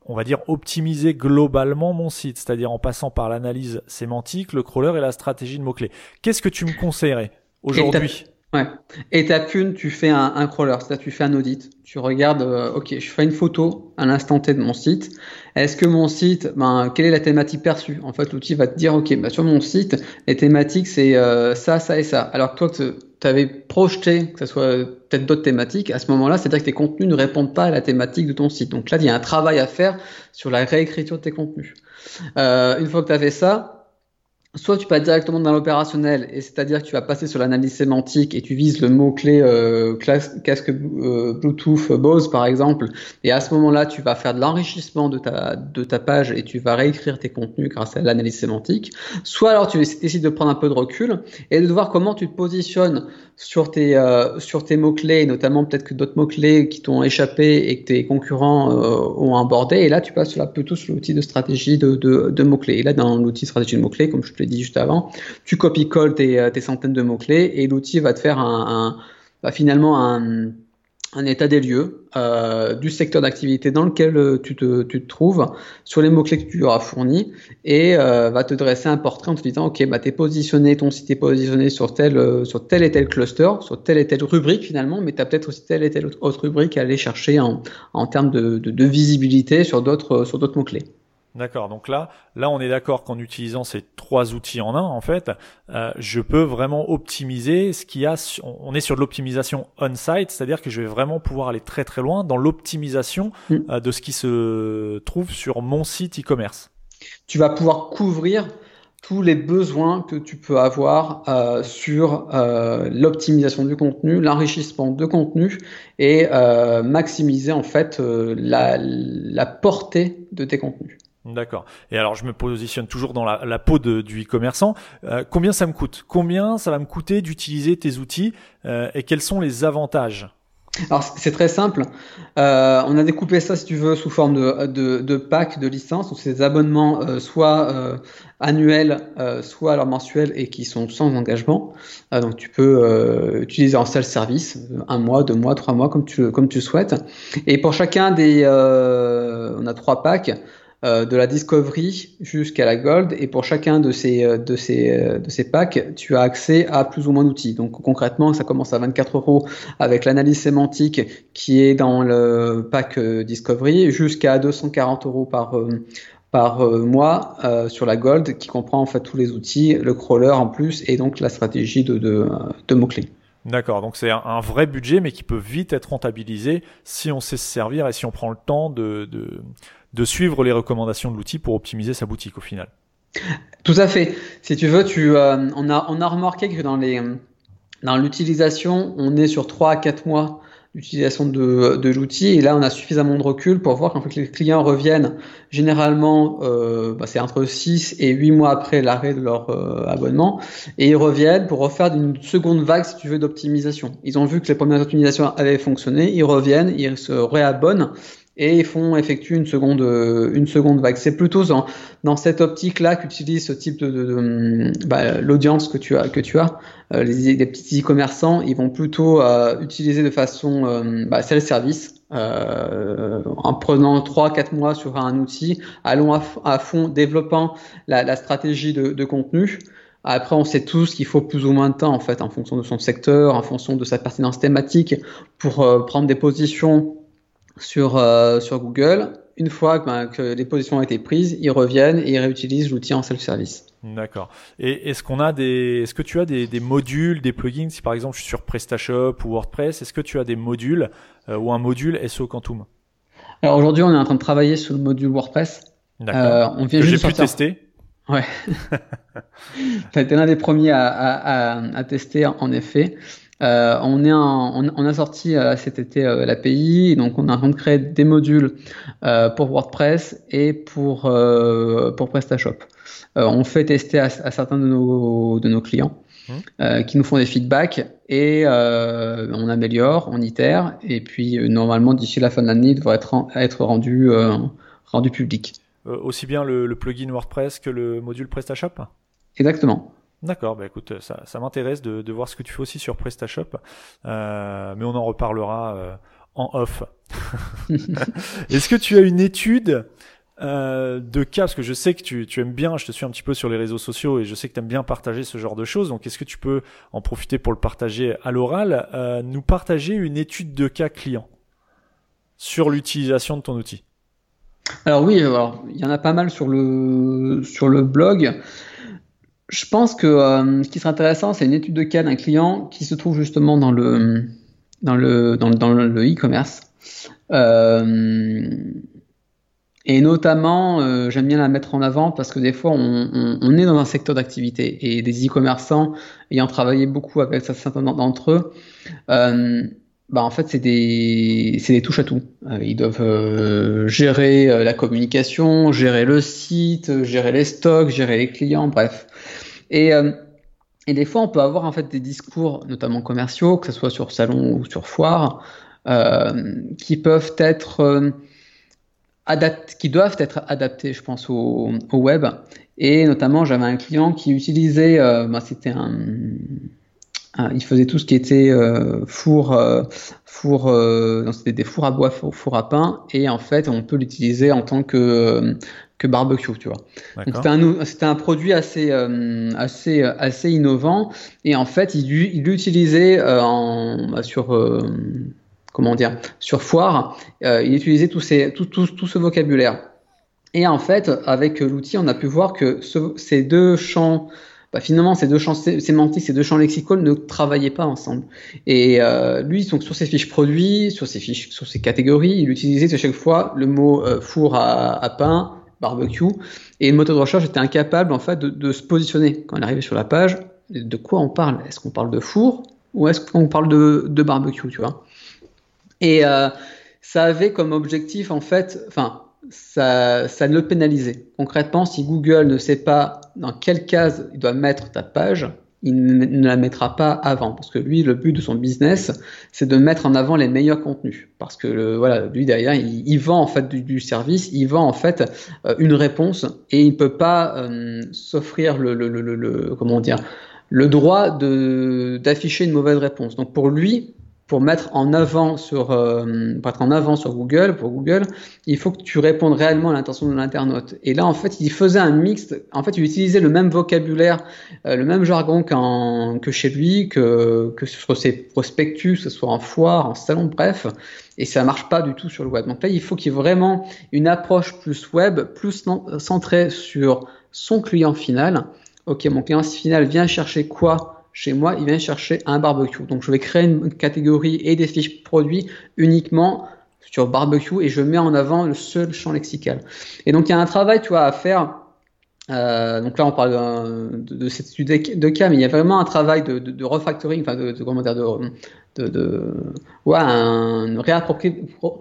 on va dire, optimiser globalement mon site, c'est-à-dire en passant par l'analyse sémantique, le crawler et la stratégie de mots-clés. Qu'est-ce que tu me conseillerais aujourd'hui? Ouais. Étape 1, tu fais un, un crawler, c'est-à-dire tu fais un audit. Tu regardes, euh, ok, je fais une photo à l'instant T de mon site. Est-ce que mon site, ben, quelle est la thématique perçue? En fait, l'outil va te dire, ok, ben, sur mon site, les thématiques, c'est euh, ça, ça et ça. Alors que toi, tu avais projeté que ce soit peut-être d'autres thématiques, à ce moment-là, c'est-à-dire que tes contenus ne répondent pas à la thématique de ton site. Donc là, il y a un travail à faire sur la réécriture de tes contenus. Euh, une fois que tu as fait ça, soit tu passes directement dans l'opérationnel, et c'est-à-dire que tu vas passer sur l'analyse sémantique et tu vises le mot-clé euh, casque euh, Bluetooth Bose par exemple, et à ce moment-là, tu vas faire de l'enrichissement de ta, de ta page et tu vas réécrire tes contenus grâce à l'analyse sémantique. Soit alors tu décides de prendre un peu de recul et de voir comment tu te positionnes sur tes, euh, sur tes mots-clés, notamment peut-être que d'autres mots-clés qui t'ont échappé et que tes concurrents euh, ont abordé, et là tu passes là plutôt sur l'outil de stratégie de, de, de mots-clés. Et là, dans l'outil stratégie de mots-clés, comme je te l'ai dit juste avant, tu copies-colles tes, euh, tes, centaines de mots-clés et l'outil va te faire bah, finalement un état des lieux euh, du secteur d'activité dans lequel euh, tu te, trouves, sur les mots-clés que tu auras fournis, et va te dresser un portrait en te disant, OK, bah, tu es positionné, ton site est positionné sur tel, et tel cluster, sur telle et telle rubrique finalement, mais tu as peut-être aussi telle et telle autre rubrique à aller chercher en, termes de, visibilité sur d'autres mots-clés. D'accord. Donc là, là, on est d'accord qu'en utilisant ces trois outils en un, en fait, euh, je peux vraiment optimiser ce qu'il y a. On est sur de l'optimisation on-site, c'est-à-dire que je vais vraiment pouvoir aller très très loin dans l'optimisation mm. euh, de ce qui se trouve sur mon site e-commerce. Tu vas pouvoir couvrir tous les besoins que tu peux avoir euh, sur euh, l'optimisation du contenu, l'enrichissement de contenu et euh, maximiser en fait la, la portée de tes contenus. D'accord. Et alors, je me positionne toujours dans la, peau du e-commerçant. Euh, combien ça me coûte? Combien ça va me coûter d'utiliser tes outils euh, et quels sont les avantages? Alors c'est très simple. Euh, on a découpé ça, si tu veux, sous forme de, de, de pack de licence. Donc c'est des abonnements soit annuels, soit alors mensuels et qui sont sans engagement. Donc tu peux utiliser en seul service, un mois, deux mois, trois mois, comme tu comme tu souhaites. Et pour chacun des, on a trois packs. Euh, de la Discovery jusqu'à la Gold, et pour chacun de ces, euh, de, ces, euh, de ces packs, tu as accès à plus ou moins d'outils. Donc concrètement, ça commence à 24 euros avec l'analyse sémantique qui est dans le pack Discovery, jusqu'à 240 euros par, mois sur la Gold, qui comprend en fait tous les outils, le crawler en plus, et donc la stratégie de, de, mots-clés. D'accord, donc c'est un, vrai budget, mais qui peut vite être rentabilisé si on sait se servir et si on prend le temps de, de suivre les recommandations de l'outil pour optimiser sa boutique au final. Tout à fait. Si tu veux, tu, euh, on, a, on a remarqué que dans les dans l'utilisation, on est sur 3 à 4 mois d'utilisation de, de l'outil et là on a suffisamment de recul pour voir qu'en fait les clients reviennent généralement euh, bah, c'est entre 6 et 8 mois après l'arrêt de leur euh, abonnement et ils reviennent pour refaire une seconde vague si tu veux d'optimisation. Ils ont vu que les premières optimisations avaient fonctionné, ils reviennent, ils se réabonnent et ils font effectuer une seconde euh, une seconde vague. C'est plutôt dans, dans cette optique-là qu'utilise ce type de, de, de bah, l'audience que tu as que tu as. Euh, les, les, petits e-commerçants, ils vont plutôt euh, utiliser de façon euh, bah, service euh, en prenant 3-4 mois sur un outil, allons à, à fond, développant la, la stratégie de, de contenu. Après, on sait tous qu'il faut plus ou moins de temps, en fait, en fonction de son secteur, en fonction de sa pertinence thématique, pour euh, prendre des positions sur, euh, sur Google. Une fois ben, que les positions ont été prises, ils reviennent et ils réutilisent l'outil en self-service. D'accord. Et est-ce qu'on a des, est-ce que tu as des, des, modules, des plugins? Si par exemple je suis sur PrestaShop ou WordPress, est-ce que tu as des modules euh, ou un module SEO Quantum? Alors aujourd'hui, on est en train de travailler sur le module WordPress. D'accord. Euh, on vient que juste j'ai pu tester. Ouais. a été l'un des premiers à, à, à, à tester en effet. Euh, on, est on, on, a sorti euh, cet été euh, l'API, donc on est en train de créer des modules pour WordPress et pour, pour PrestaShop. On fait tester à, à, certains de nos, de nos clients mmh. qui nous font des feedbacks et on améliore, on itère et puis normalement d'ici la fin de l'année il devrait être, être rendu, rendu public. aussi bien le, le plugin WordPress que le module PrestaShop? Exactement. D'accord, bah écoute, ça, ça m'intéresse de, de, voir ce que tu fais aussi sur PrestaShop, euh, mais on en reparlera euh, en off. Est-ce que tu as une étude euh, de cas, parce que je sais que tu, tu, aimes bien, je te suis un petit peu sur les réseaux sociaux et je sais que tu aimes bien partager ce genre de choses, donc est-ce que tu peux en profiter pour le partager à l'oral, euh, nous partager une étude de cas client sur l'utilisation de ton outil? Alors oui, alors, il y en a pas mal sur le, sur le blog. Je pense que euh, ce qui serait intéressant, c'est une étude de cas d'un client qui se trouve justement dans le dans le dans, dans le e-commerce. Euh, et notamment, euh, j'aime bien la mettre en avant parce que des fois, on, on, on est dans un secteur d'activité et des e-commerçants ayant travaillé beaucoup avec certains d'entre eux. Euh, bah en fait c'est des des touches à tout. Euh, ils doivent gérer la communication, gérer le site, gérer les stocks, gérer les clients, bref. Et euh, et des fois on peut avoir en fait des discours notamment commerciaux, que ce soit sur salon ou sur foire, euh, qui peuvent être adaptés, qui doivent être adaptés, je pense au, web. Et notamment j'avais un client qui utilisait, bah, c'était un il faisait tout ce qui était euh, four, euh, four, euh, c'était des fours à bois, four, à pain, et en fait, on peut l'utiliser en tant que que barbecue, tu vois. C'était un, c'était un produit assez, assez, assez innovant, et en fait, il, il l'utilisait en, sur, comment dire, sur foire, il utilisait tout, ces, tout, tout, tout ce vocabulaire. Et en fait, avec l'outil, on a pu voir que ce, ces deux champs bah, finalement ces deux champs sémantiques, ces deux champs lexicaux ne travaillaient pas ensemble. Et euh, lui, donc sur ses fiches produits, sur ses fiches, sur ses catégories, il utilisait à chaque fois le mot euh, four à, à, pain, barbecue, et le moteur de recherche était incapable en fait de, se positionner quand il arrivait sur la page. De quoi on parle? Est-ce qu'on parle de four ou est-ce qu'on parle de, de barbecue, tu vois? Et euh, ça avait comme objectif en fait, enfin ça, ça le pénalisait. Concrètement, si Google ne sait pas dans quelle case il doit mettre ta page, il ne la mettra pas avant. Parce que lui, le but de son business, c'est de mettre en avant les meilleurs contenus. Parce que le, voilà, lui derrière, il, vend en fait du, service, il vend en fait euh, une réponse et il ne peut pas euh, s'offrir le, le, le, comment dire, le droit d'afficher une mauvaise réponse. Donc pour lui, pour mettre en avant sur euh, pour être en avant sur Google pour Google il faut que tu répondes réellement à l'intention de l'internaute. Et là en fait il faisait un mix en fait il utilisait le même vocabulaire euh, le même jargon que chez lui que que sur ses prospectus que ce soit en foire en salon bref et ça marche pas du tout sur le web. Donc là il faut qu'il y ait vraiment une approche plus web plus centrée sur son client final. Ok mon client final vient chercher quoi chez moi, il vient chercher un barbecue. Donc je vais créer une catégorie et des fiches produits uniquement sur barbecue et je mets en avant le seul champ lexical. Et donc il y a un travail, tu vois, à faire. Euh, donc là, on parle de, de, cas, mais il y a vraiment un travail de, refactoring, enfin de, comment dire, de, ouais, une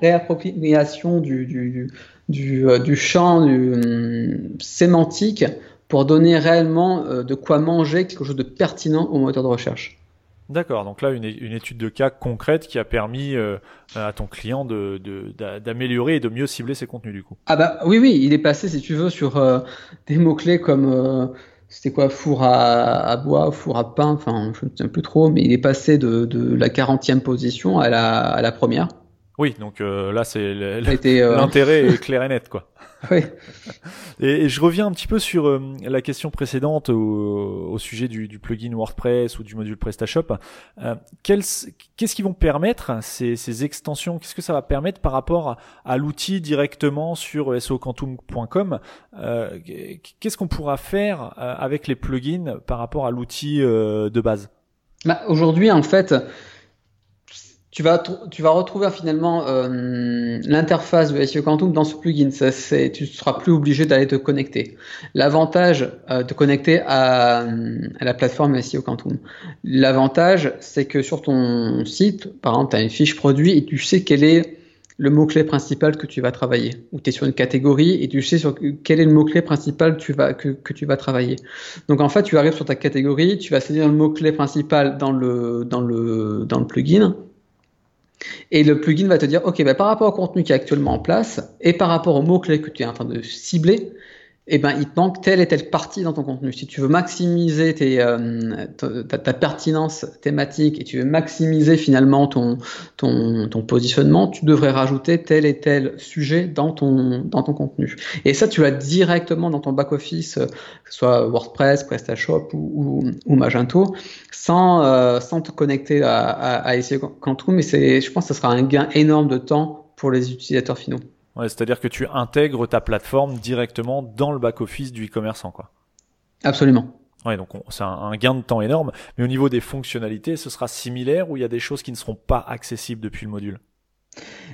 réappropriation du, du, euh, champ hum, sémantique pour donner réellement euh, de quoi manger, quelque chose de pertinent au moteur de recherche. D'accord, donc là une, étude de cas concrète qui a permis euh, à ton client d'améliorer de, et de mieux cibler ses contenus du coup. Ah bah oui oui, il est passé si tu veux sur euh, des mots clés comme c'était quoi four à, bois, four à pain, enfin je ne sais plus trop, mais il est passé de, la 40e position à la, à la première. Oui, donc là c'est l'intérêt est clair et net quoi. Oui. Et, je reviens un petit peu sur euh, la question précédente au, sujet du, plugin WordPress ou du module PrestaShop. Euh, qu'est-ce qui vont permettre ces, extensions? Qu'est-ce que ça va permettre par rapport à, l'outil directement sur soquantum.com euh, Qu'est-ce qu'on pourra faire avec les plugins par rapport à l'outil de base? Bah, Aujourd'hui, en fait, tu vas, retrouver finalement euh, l'interface de SEO Quantum dans ce plugin. Ça, tu ne seras plus obligé d'aller te connecter. L'avantage euh, de connecter à, la plateforme SEO Quantum. L'avantage, c'est que sur ton site, par exemple, tu as une fiche produit et tu sais quel est le mot-clé principal que tu vas travailler. Ou tu es sur une catégorie et tu sais sur quel est le mot-clé principal que tu, vas, travailler. Donc en fait, tu arrives sur ta catégorie, tu vas saisir le mot-clé principal dans le plugin et le plugin va te dire, OK, bah, par rapport au contenu qui est actuellement en place et par rapport aux mots-clés que tu es en train de cibler, eh ben, il te manque telle et telle partie dans ton contenu. Si tu veux maximiser euh, ta, pertinence thématique et tu veux maximiser finalement ton, positionnement, tu devrais rajouter tel et tel sujet dans ton, contenu. Et ça, tu l'as directement dans ton back-office, euh, que ce soit WordPress, PrestaShop ou, Magento, sans, euh, sans te connecter à, à, à essayer Quantum. Mais je pense que ce sera un gain énorme de temps pour les utilisateurs finaux. Ouais, c'est-à-dire que tu intègres ta plateforme directement dans le back-office du e-commerçant, quoi. Absolument. Ouais, donc c'est un, gain de temps énorme. Mais au niveau des fonctionnalités, ce sera similaire ou il y a des choses qui ne seront pas accessibles depuis le module?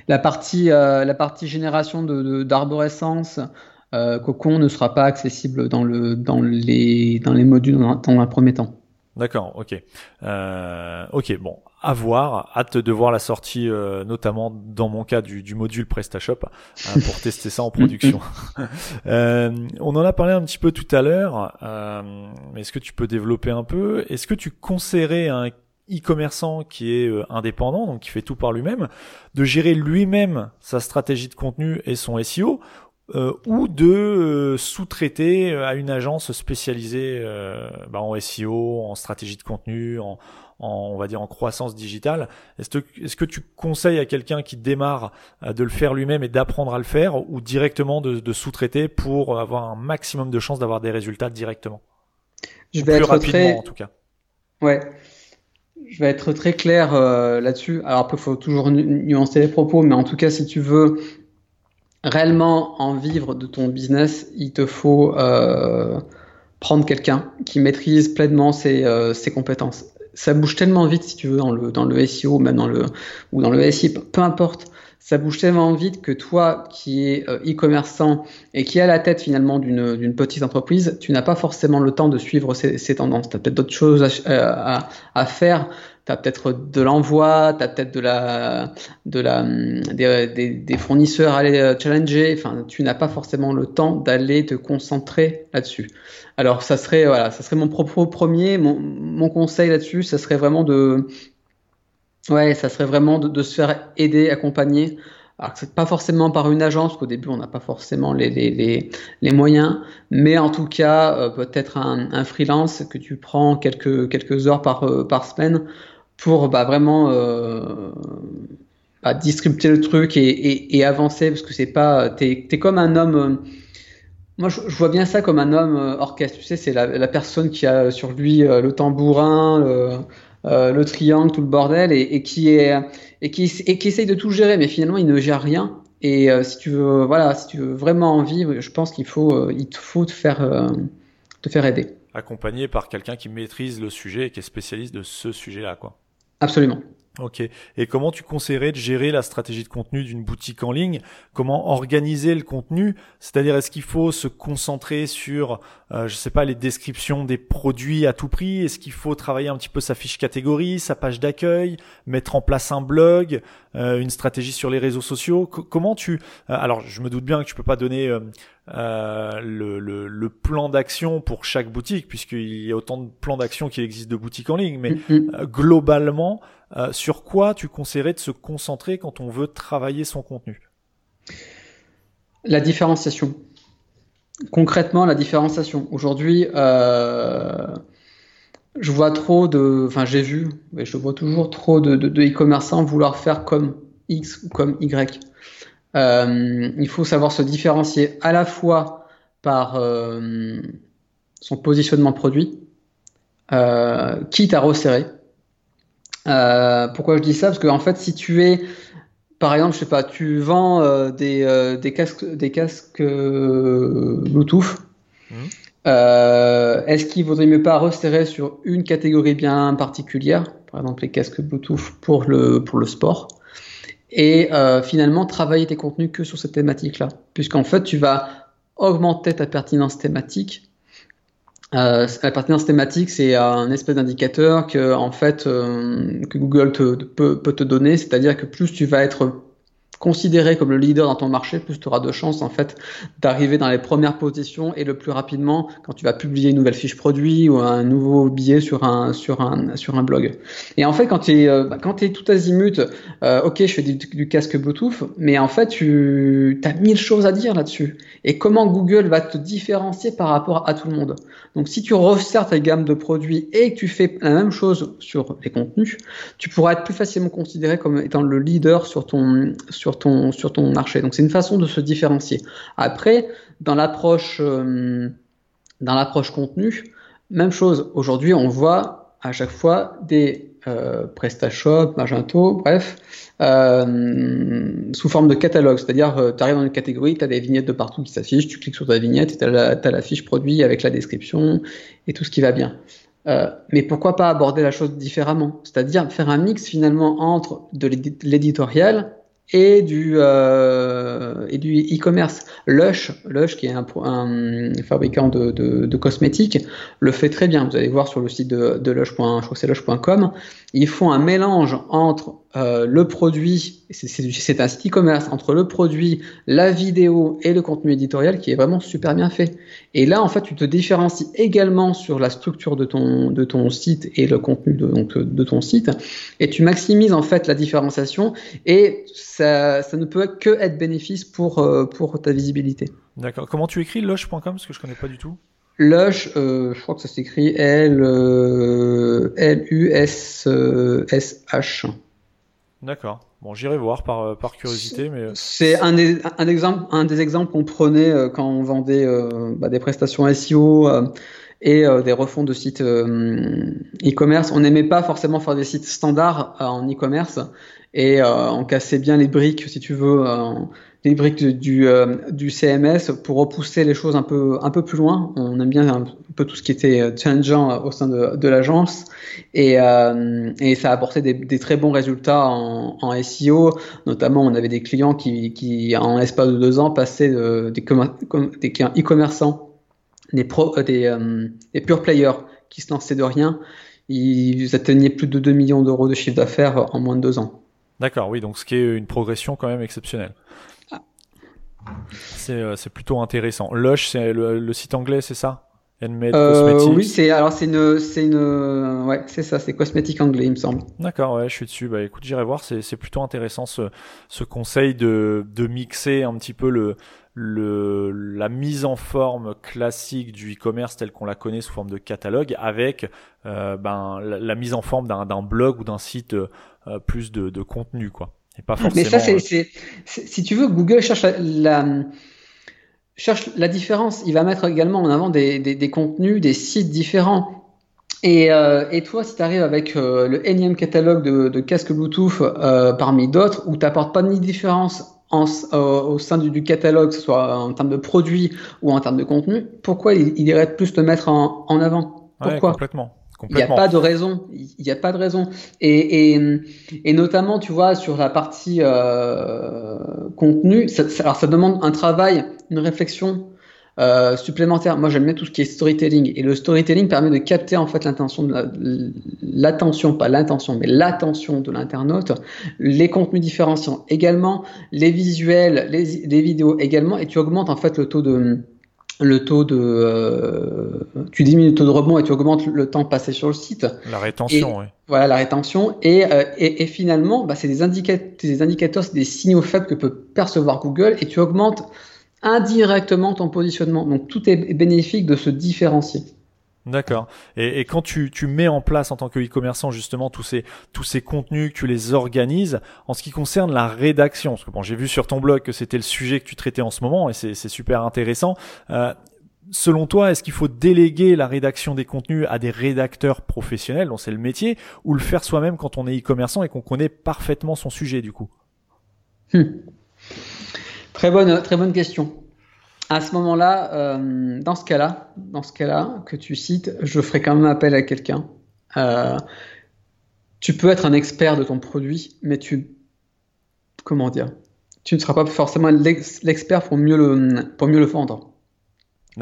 La partie, euh, la partie génération d'arborescence, de, euh, Cocon ne sera pas accessible dans, le, dans, les, dans les modules dans, dans un premier temps. D'accord, ok. Euh, ok, bon, à voir. Hâte de voir la sortie, euh, notamment dans mon cas du, du module PrestaShop, euh, pour tester ça en production. euh, on en a parlé un petit peu tout à l'heure, euh, mais est-ce que tu peux développer un peu? Est-ce que tu conseillerais un e-commerçant qui est euh, indépendant, donc qui fait tout par lui-même, de gérer lui-même sa stratégie de contenu et son SEO, euh, ou de euh, sous-traiter euh, à une agence spécialisée bah, en SEO, en stratégie de contenu, en, on va dire en croissance digitale. Est-ce que, est que tu conseilles à quelqu'un qui démarre de le faire lui-même et d'apprendre à le faire, ou directement de, sous-traiter pour avoir un maximum de chances d'avoir des résultats directement Je vais être rapidement très... en tout cas. Ouais. Je vais être très clair là-dessus. Alors après, il faut toujours nuancer les propos, mais en tout cas, si tu veux réellement en vivre de ton business, il te faut euh, prendre quelqu'un qui maîtrise pleinement ses, euh, ses, compétences. Ça bouge tellement vite, si tu veux, dans le, dans le SEO, même dans le, ou dans le SI, peu importe. Ça bouge tellement vite que toi, qui es euh, e-commerçant et qui à la tête finalement d'une petite entreprise, tu n'as pas forcément le temps de suivre ces, ces tendances. Tu as peut-être d'autres choses à, à, à, faire as peut-être de l'envoi, tu as peut-être de la, de la, des, des, des, fournisseurs à aller euh, challenger. Enfin, tu n'as pas forcément le temps d'aller te concentrer là-dessus. Alors, ça serait, voilà, ça serait mon propos premier, mon, mon conseil là-dessus, ça serait vraiment de, ouais, ça serait vraiment de, de se faire aider, accompagner. Alors que pas forcément par une agence, qu'au début on n'a pas forcément les, les, les, moyens, mais en tout cas euh, peut-être un, un, freelance que tu prends quelques, quelques heures par, euh, par semaine pour bah, vraiment bah, distribuer le truc et, avancer parce que c'est pas t'es es comme un homme moi, je, vois bien ça comme un homme orchestre. Tu sais, c'est la, personne qui a sur lui le tambourin, le, le, triangle, tout le bordel, et, qui est et qui, essaye de tout gérer, mais finalement, il ne gère rien. Et euh, si tu veux, voilà, si tu veux vraiment en vivre, je pense qu'il faut, euh, il faut te faire, euh, te faire aider. Accompagné par quelqu'un qui maîtrise le sujet et qui est spécialiste de ce sujet-là, quoi. Absolument. Ok. Et comment tu conseillerais de gérer la stratégie de contenu d'une boutique en ligne? Comment organiser le contenu? C'est-à-dire, est-ce qu'il faut se concentrer sur, euh, je sais pas, les descriptions des produits à tout prix? Est-ce qu'il faut travailler un petit peu sa fiche catégorie, sa page d'accueil, mettre en place un blog, euh, une stratégie sur les réseaux sociaux? Comment tu euh, Alors, je me doute bien que tu peux pas donner euh, le, le, le, plan d'action pour chaque boutique, puisqu'il y a autant de plans d'action qu'il existe de boutiques en ligne, mais mm-hmm. globalement euh, sur quoi tu conseillerais de se concentrer quand on veut travailler son contenu? La différenciation. Concrètement, la différenciation. Aujourd'hui, euh, je vois trop de, enfin j'ai vu, mais je vois toujours trop de e-commerçants vouloir faire comme X ou comme Y. Euh, il faut savoir se différencier à la fois par son positionnement produit, quitte à resserrer. Euh, pourquoi je dis ça? Parce que en fait, si tu es, par exemple, je sais pas, tu vends euh, des, euh, des, casques, des casques Bluetooth. Mmh. Est-ce qu'il vaudrait mieux pas resserrer sur une catégorie bien particulière, par exemple les casques Bluetooth pour le pour le sport, et finalement travailler tes contenus que sur cette thématique-là, puisqu'en fait tu vas augmenter ta pertinence thématique. Euh, la pertinence thématique, c'est un espèce d'indicateur que, en fait, euh, Google peut, te donner, c'est-à-dire que plus tu vas être considéré comme le leader dans ton marché, plus tu auras de chances en fait d'arriver dans les premières positions et le plus rapidement quand tu vas publier une nouvelle fiche produit ou un nouveau billet sur un sur un sur un blog. Et en fait quand tu es euh, bah, quand es tout azimut, euh, OK, je fais du, casque Bluetooth, mais en fait tu as mille choses à dire là-dessus. Et comment Google va te différencier par rapport à tout le monde? Donc si tu resserres ta gamme de produits et que tu fais la même chose sur les contenus, tu pourras être plus facilement considéré comme étant le leader sur ton sur ton, sur ton marché. Donc c'est une façon de se différencier. Après, dans l'approche euh, dans l'approche contenu, même chose. Aujourd'hui, on voit à chaque fois des euh, PrestaShop, Magento, bref, euh, sous forme de catalogue. C'est-à-dire, tu arrives dans une catégorie, tu as des vignettes de partout qui s'affichent, tu cliques sur ta vignette et tu as, la fiche produit avec la description et tout ce qui va bien. Mais pourquoi pas aborder la chose différemment? C'est-à-dire faire un mix finalement entre de l'éditorial et du euh, et du e-commerce. Lush, Lush qui est un, fabricant de, cosmétiques, le fait très bien. Vous allez voir sur le site de, de Lush. Ils font un mélange entre euh, le produit, c'est un site e-commerce entre le produit, la vidéo et le contenu éditorial qui est vraiment super bien fait. Et là, en fait, tu te différencies également sur la structure de ton, de ton site et le contenu de, donc, de ton site, et tu maximises en fait la différenciation, et ça, ça ne peut que être bénéfice pour, euh, pour ta visibilité. D'accord. Comment tu écris lush.com parce que je connais pas du tout? Lush, euh, je crois que ça s'écrit L L U S S H. D'accord. Bon, j'irai voir par, euh, par curiosité, mais euh, c'est un des, un exemple, un des exemples qu'on prenait euh, quand on vendait bah, des prestations SEO et des refonds de sites e-commerce. On n'aimait pas forcément faire des sites standards en e-commerce et on cassait bien les briques, si tu veux, les briques du, euh, CMS pour repousser les choses un peu, un peu plus loin. On aime bien un peu tout ce qui était euh, challengeant au sein de, de l'agence et, euh, et ça a apporté des, très bons résultats en, en, SEO. Notamment, on avait des clients qui, qui en espace de deux ans, passaient de, des, des e-commerçants, des, pro, des, des pure players qui se lançaient de rien. Ils atteignaient plus de 2 millions d'euros de chiffre d'affaires en moins de deux ans. D'accord, oui, donc ce qui est une progression quand même exceptionnelle. Euh, c'est plutôt intéressant. Lush, c'est le, site anglais, c'est ça? Handmade Cosmetics. Oui, c'est alors c'est une c'est une ouais c'est ça, c'est cosmétique anglais, il me semble. D'accord, ouais, je suis dessus. Bah écoute, j'irai voir. C'est plutôt intéressant ce ce conseil de de mixer un petit peu le le, la mise en forme classique du e-commerce tel qu'on la connaît sous forme de catalogue avec euh, ben, la, mise en forme d'un blog ou d'un site euh, plus de, de, contenu quoi. Et pas forcément, Mais ça, c'est, si tu veux, Google cherche la, cherche la différence. Il va mettre également en avant des, des, des contenus, des sites différents. Et, euh, et, toi, si tu arrives avec euh, le énième catalogue de, de casque Bluetooth euh, parmi d'autres, où tu n'apportes pas ni différence au sein du, catalogue, que ce soit en termes de produits ou en termes de contenu, pourquoi il, irait plus te mettre en, avant? Pourquoi? complètement. Il n'y a pas de raison. Il n'y a pas de raison. Et, et, et, notamment, tu vois, sur la partie euh, contenu, ça, alors ça demande un travail, une réflexion euh, supplémentaire. Moi, j'aime bien tout ce qui est storytelling. Et le storytelling permet de capter en fait l'intention l'attention, pas l'intention, mais l'attention de l'internaute, les contenus différenciants également, les visuels, les, les, vidéos également, et tu augmentes en fait le taux de le taux de euh, tu diminues le taux de rebond et tu augmentes le temps passé sur le site. La rétention, oui. Voilà la rétention et, euh, et, et, finalement, bah, c'est des, indicateurs, des indicateurs, c'est des signaux faibles que peut percevoir Google et tu augmentes indirectement ton positionnement. Donc tout est bénéfique de se différencier. D'accord. Et, et, quand tu, tu, mets en place en tant que e-commerçant justement tous ces tous ces contenus, que tu les organises, en ce qui concerne la rédaction, parce que bon, j'ai vu sur ton blog que c'était le sujet que tu traitais en ce moment et c'est super intéressant. Euh, selon toi, est-ce qu'il faut déléguer la rédaction des contenus à des rédacteurs professionnels, dont c'est le métier, ou le faire soi-même quand on est e-commerçant et qu'on connaît parfaitement son sujet du coup? Hmm. Très bonne, très bonne question. À ce moment-là, euh, dans ce cas-là, dans ce cas-là que tu cites, je ferai quand même appel à quelqu'un. Euh, tu peux être un expert de ton produit, mais tu, comment dire, tu ne seras pas forcément l'expert pour mieux le, pour mieux le vendre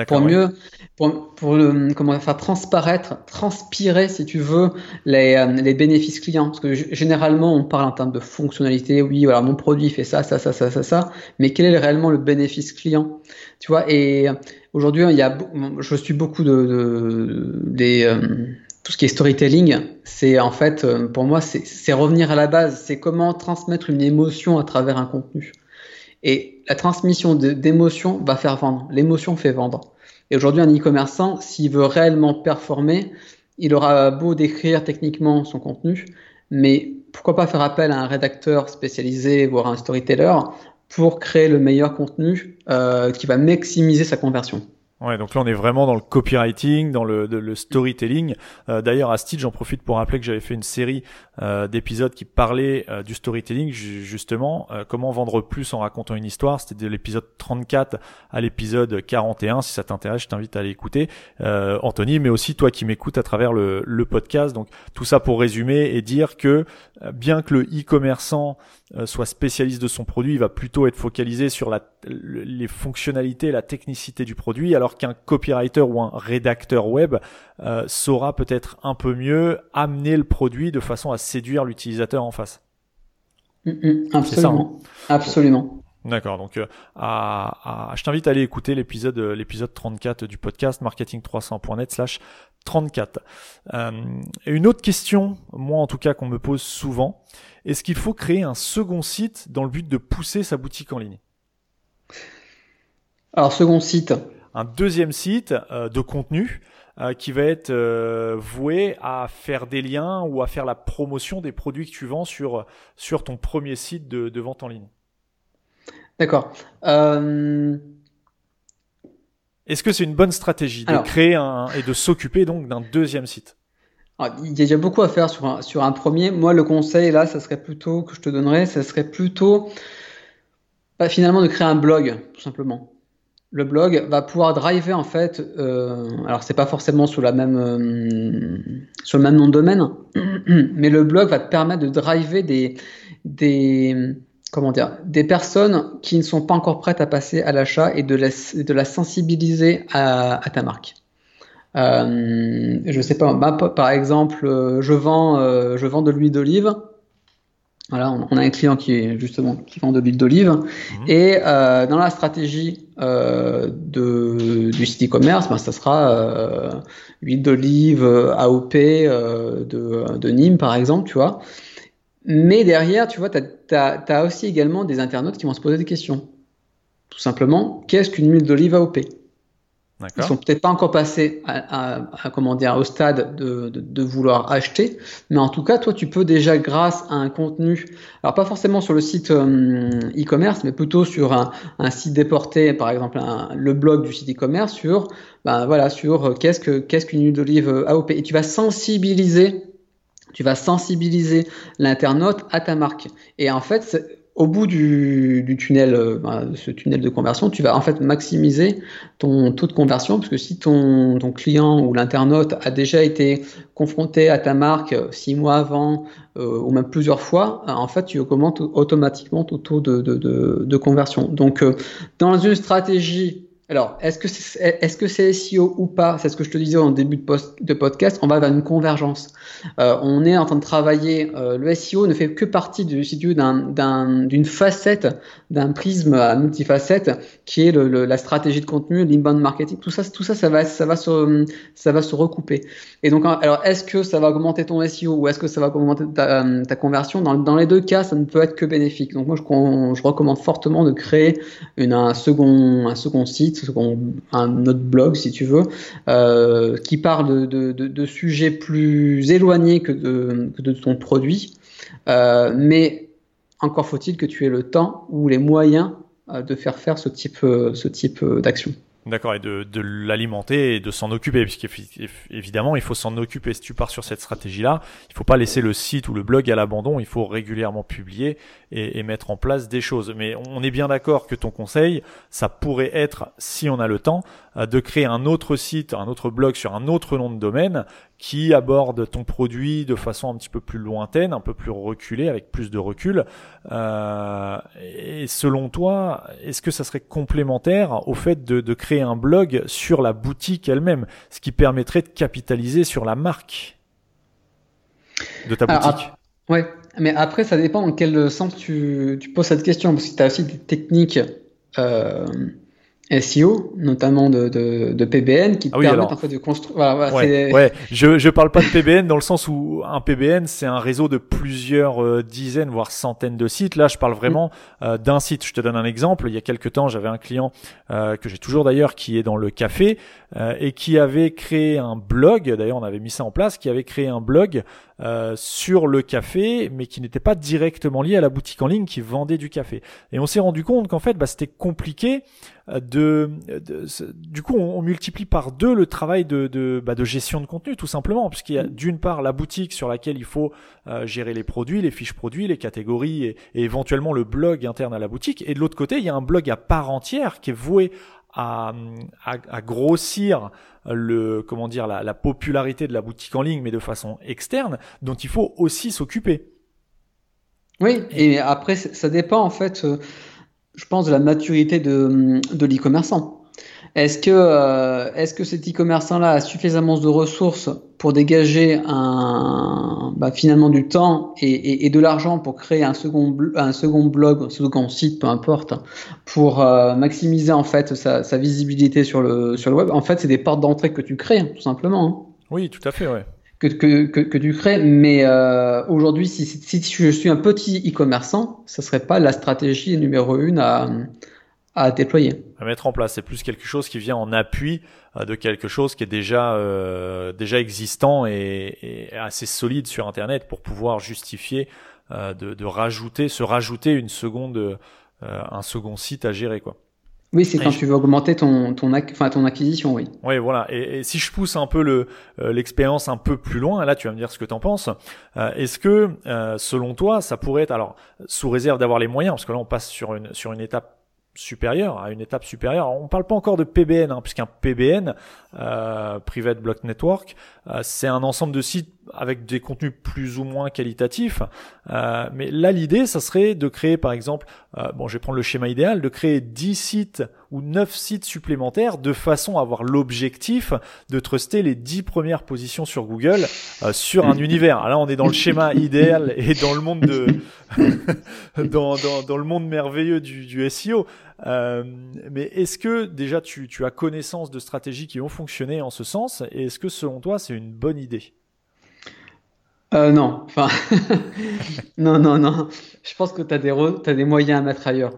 pour mieux, pour, pour le, comment faire transparaître, transpirer, si tu veux, les, euh, les bénéfices clients. Parce que généralement, on parle en termes de fonctionnalité. Oui, voilà, mon produit fait ça, ça, ça, ça, ça, ça. Mais quel est réellement le bénéfice client? Tu vois Et euh, aujourd'hui, il y a, je suis beaucoup de, de des euh, tout ce qui est storytelling. C'est en fait, pour moi, c'est revenir à la base. C'est comment transmettre une émotion à travers un contenu. Et la transmission d'émotions va faire vendre. L'émotion fait vendre. Et aujourd'hui, un e-commerçant, s'il veut réellement performer, il aura beau décrire techniquement son contenu, mais pourquoi pas faire appel à un rédacteur spécialisé, voire un storyteller, pour créer le meilleur contenu euh, qui va maximiser sa conversion. Ouais, donc là on est vraiment dans le copywriting, dans le, le storytelling. Euh, D'ailleurs, à Stitch, j'en profite pour rappeler que j'avais fait une série euh, d'épisodes qui parlaient euh, du storytelling, justement, euh, comment vendre plus en racontant une histoire. C'était de l'épisode 34 à l'épisode 41. Si ça t'intéresse, je t'invite à aller écouter, euh, Anthony, mais aussi toi qui m'écoutes à travers le, le, podcast. Donc tout ça pour résumer et dire que bien que le e-commerçant soit spécialiste de son produit, il va plutôt être focalisé sur la, les fonctionnalités, la technicité du produit, alors qu'un copywriter ou un rédacteur web euh, saura peut-être un peu mieux amener le produit de façon à séduire l'utilisateur en face. Mm, mm, absolument. Ça, hein absolument. D'accord, donc euh, à, je t'invite à aller écouter l'épisode euh, l'épisode 34 du podcast marketing300.net slash 34. Euh, une autre question, moi en tout cas qu'on me pose souvent, est-ce qu'il faut créer un second site dans le but de pousser sa boutique en ligne? Alors second site, un deuxième site euh, de contenu euh, qui va être euh, voué à faire des liens ou à faire la promotion des produits que tu vends sur, sur ton premier site de, vente en ligne. D'accord. Est-ce que c'est une bonne stratégie de créer un, et de s'occuper donc d'un deuxième site? Il y a déjà beaucoup à faire sur un, sur un premier. Moi, le conseil là, ça serait plutôt que je te donnerais, ça serait plutôt bah, finalement de créer un blog, tout simplement le blog va pouvoir driver en fait, euh, alors c'est pas forcément sous la même, euh, sur le même nom de domaine, mais le blog va te permettre de driver des, des, comment dire, des personnes qui ne sont pas encore prêtes à passer à l'achat et de la, de la sensibiliser à, à ta marque. Euh, je sais pas, par exemple, je vends, euh, je vends de l'huile d'olive. Voilà, on, a un client qui est justement qui vend de l'huile d'olive mhm. et euh, dans la stratégie euh, de, du site e-commerce, ben, ça sera euh, huile d'olive AOP de, de Nîmes par exemple, tu vois. Mais derrière, tu vois, tu as, as, aussi également des internautes qui vont se poser des questions. Tout simplement, qu'est-ce qu'une huile d'olive AOP ils sont peut-être pas encore passés à, à, comment dire, au stade de, de, de, vouloir acheter, mais en tout cas, toi, tu peux déjà, grâce à un contenu, alors pas forcément sur le site euh, e-commerce, mais plutôt sur un, un site déporté, par exemple le blog du site e-commerce, sur, ben voilà, sur euh, qu'est-ce que qu'est-ce qu'une huile d'olive euh, AOP, et tu vas sensibiliser, tu vas sensibiliser l'internaute à ta marque. Et en fait, au bout du, tunnel, euh, bah, ce tunnel de conversion, tu vas en fait maximiser ton taux de conversion, parce que si ton, client ou l'internaute a déjà été confronté à ta marque euh, six mois avant, euh, ou même plusieurs fois, en fait, tu augmentes automatiquement ton taux de, conversion. Donc, dans une stratégie alors, est-ce que c'est est -ce SEO ou pas? C'est ce que je te disais en début de, de podcast. On va vers une convergence. Euh, on est en train de travailler. Euh, le SEO ne fait que partie du d'une facette, d'un prisme à multifacette, qui est le, la stratégie de contenu, l'inbound marketing. Tout ça, tout ça, ça va, ça va se, ça va se recouper. Et donc, alors, est-ce que ça va augmenter ton SEO ou est-ce que ça va augmenter ta, ta conversion? Dans, dans, les deux cas, ça ne peut être que bénéfique. Donc, moi, je, je recommande fortement de créer une, un second, un second site un autre blog si tu veux, euh, qui parle de, sujets plus éloignés que de, ton produit. Euh, mais encore faut-il que tu aies le temps ou les moyens euh, de faire faire ce type d'action. D'accord, et de, l'alimenter et de s'en occuper, puisqu'évidemment, il faut s'en occuper. Si tu pars sur cette stratégie-là, il faut pas laisser le site ou le blog à l'abandon, il faut régulièrement publier et, et, mettre en place des choses. Mais on est bien d'accord que ton conseil, ça pourrait être, si on a le temps, de créer un autre site, un autre blog sur un autre nom de domaine qui aborde ton produit de façon un petit peu plus lointaine, un peu plus reculée, avec plus de recul. Euh, et selon toi, est-ce que ça serait complémentaire au fait de, de créer un blog sur la boutique elle-même, ce qui permettrait de capitaliser sur la marque de ta boutique? Ouais, mais après, ça dépend en quel sens tu, tu poses cette question, parce que tu as aussi des techniques euh, SEO, notamment de, de, de PBN, qui te ah permettent en fait de construire. Voilà, ouais, ouais, je je parle pas de PBN dans le sens où un PBN c'est un réseau de plusieurs euh, dizaines voire centaines de sites. Là, je parle vraiment mm. euh, d'un site. Je te donne un exemple. Il y a quelques temps, j'avais un client euh, que j'ai toujours d'ailleurs qui est dans le café et qui avait créé un blog. D'ailleurs, on avait mis ça en place, qui avait créé un blog euh, sur le café, mais qui n'était pas directement lié à la boutique en ligne qui vendait du café. Et on s'est rendu compte qu'en fait, bah, c'était compliqué euh, de, du coup, on, multiplie par deux le travail de, de, bah, de gestion de contenu, tout simplement, puisqu'il y a d'une part la boutique sur laquelle il faut euh, gérer les produits, les fiches produits, les catégories et, et éventuellement le blog interne à la boutique, et de l'autre côté, il y a un blog à part entière qui est voué à, à, grossir le comment dire la, la, popularité de la boutique en ligne, mais de façon externe, dont il faut aussi s'occuper. Oui, et après ça dépend en fait, euh, je pense de la maturité de, de l'e-commerçant. Est-ce que, euh, est-ce que cet e-commerçant-là a suffisamment de ressources pour dégager un, bah, finalement du temps et, et, et de l'argent pour créer un second, un second blog, un second site, peu importe, pour euh, maximiser en fait sa, sa, visibilité sur le, sur le web? En fait, c'est des portes d'entrée que tu crées, tout simplement. Hein. Oui, tout à fait, ouais. Que, que, que, que tu crées, mais euh, aujourd'hui, si, si, si, je suis un petit e-commerçant, ce serait pas la stratégie numéro une à, à déployer. À mettre en place. C'est plus quelque chose qui vient en appui euh, de quelque chose qui est déjà euh, déjà existant et, et, assez solide sur Internet pour pouvoir justifier euh, de, de, rajouter, se rajouter une seconde, euh, un second site à gérer quoi. Oui, c'est quand tu veux augmenter ton ton, enfin, ton acquisition, oui. Oui, voilà. Et, et, si je pousse un peu le euh, l'expérience un peu plus loin, là, tu vas me dire ce que tu en penses. Euh, Est-ce que, selon toi, ça pourrait être alors sous réserve d'avoir les moyens, parce que là, on passe sur une sur une étape supérieure, à une étape supérieure. On ne parle pas encore de PBN, hein, puisqu'un PBN, euh, Private Block Network, euh, c'est un ensemble de sites avec des contenus plus ou moins qualitatifs. Euh, mais là, l'idée, ça serait de créer, par exemple, bon, je vais prendre le schéma idéal, de créer 10 sites ou 9 sites supplémentaires de façon à avoir l'objectif de truster les 10 premières positions sur Google euh, sur un univers. Alors là, on est dans le schéma idéal et dans le monde de dans, dans, dans, le monde merveilleux du, du SEO. Euh, mais est-ce que déjà tu, tu as connaissance de stratégies qui ont fonctionné en ce sens? Et est-ce que selon toi c'est une bonne idée? Euh, non, enfin, non, non, non. Je pense que tu as, des as des moyens à mettre ailleurs.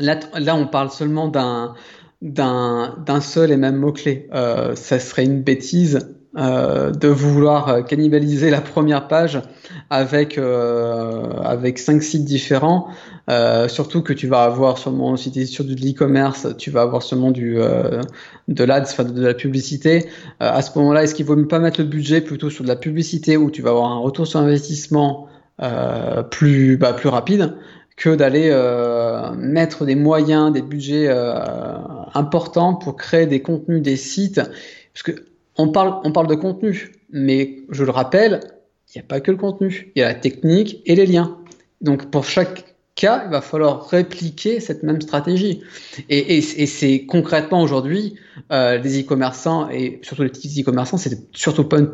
Là, on parle seulement d'un seul et même mot-clé. Euh, ça serait une bêtise euh, de vouloir cannibaliser la première page avec euh, cinq sites différents. Euh, surtout que tu vas avoir sûrement si tu es sur du e-commerce, tu vas avoir sûrement du euh, de l'ads, de, la publicité. Euh, à ce moment-là, est-ce qu'il vaut mieux pas mettre le budget plutôt sur de la publicité où tu vas avoir un retour sur investissement euh, bah, plus rapide? Que d'aller euh, mettre des moyens, des budgets importants pour créer des contenus, des sites, parce que on parle on parle de contenu, mais je le rappelle, il n'y a pas que le contenu, il y a la technique et les liens. Donc pour chaque il va falloir répliquer cette même stratégie. Et, c'est concrètement aujourd'hui, euh, les e-commerçants, et surtout les petits e-commerçants, c'est surtout pas une,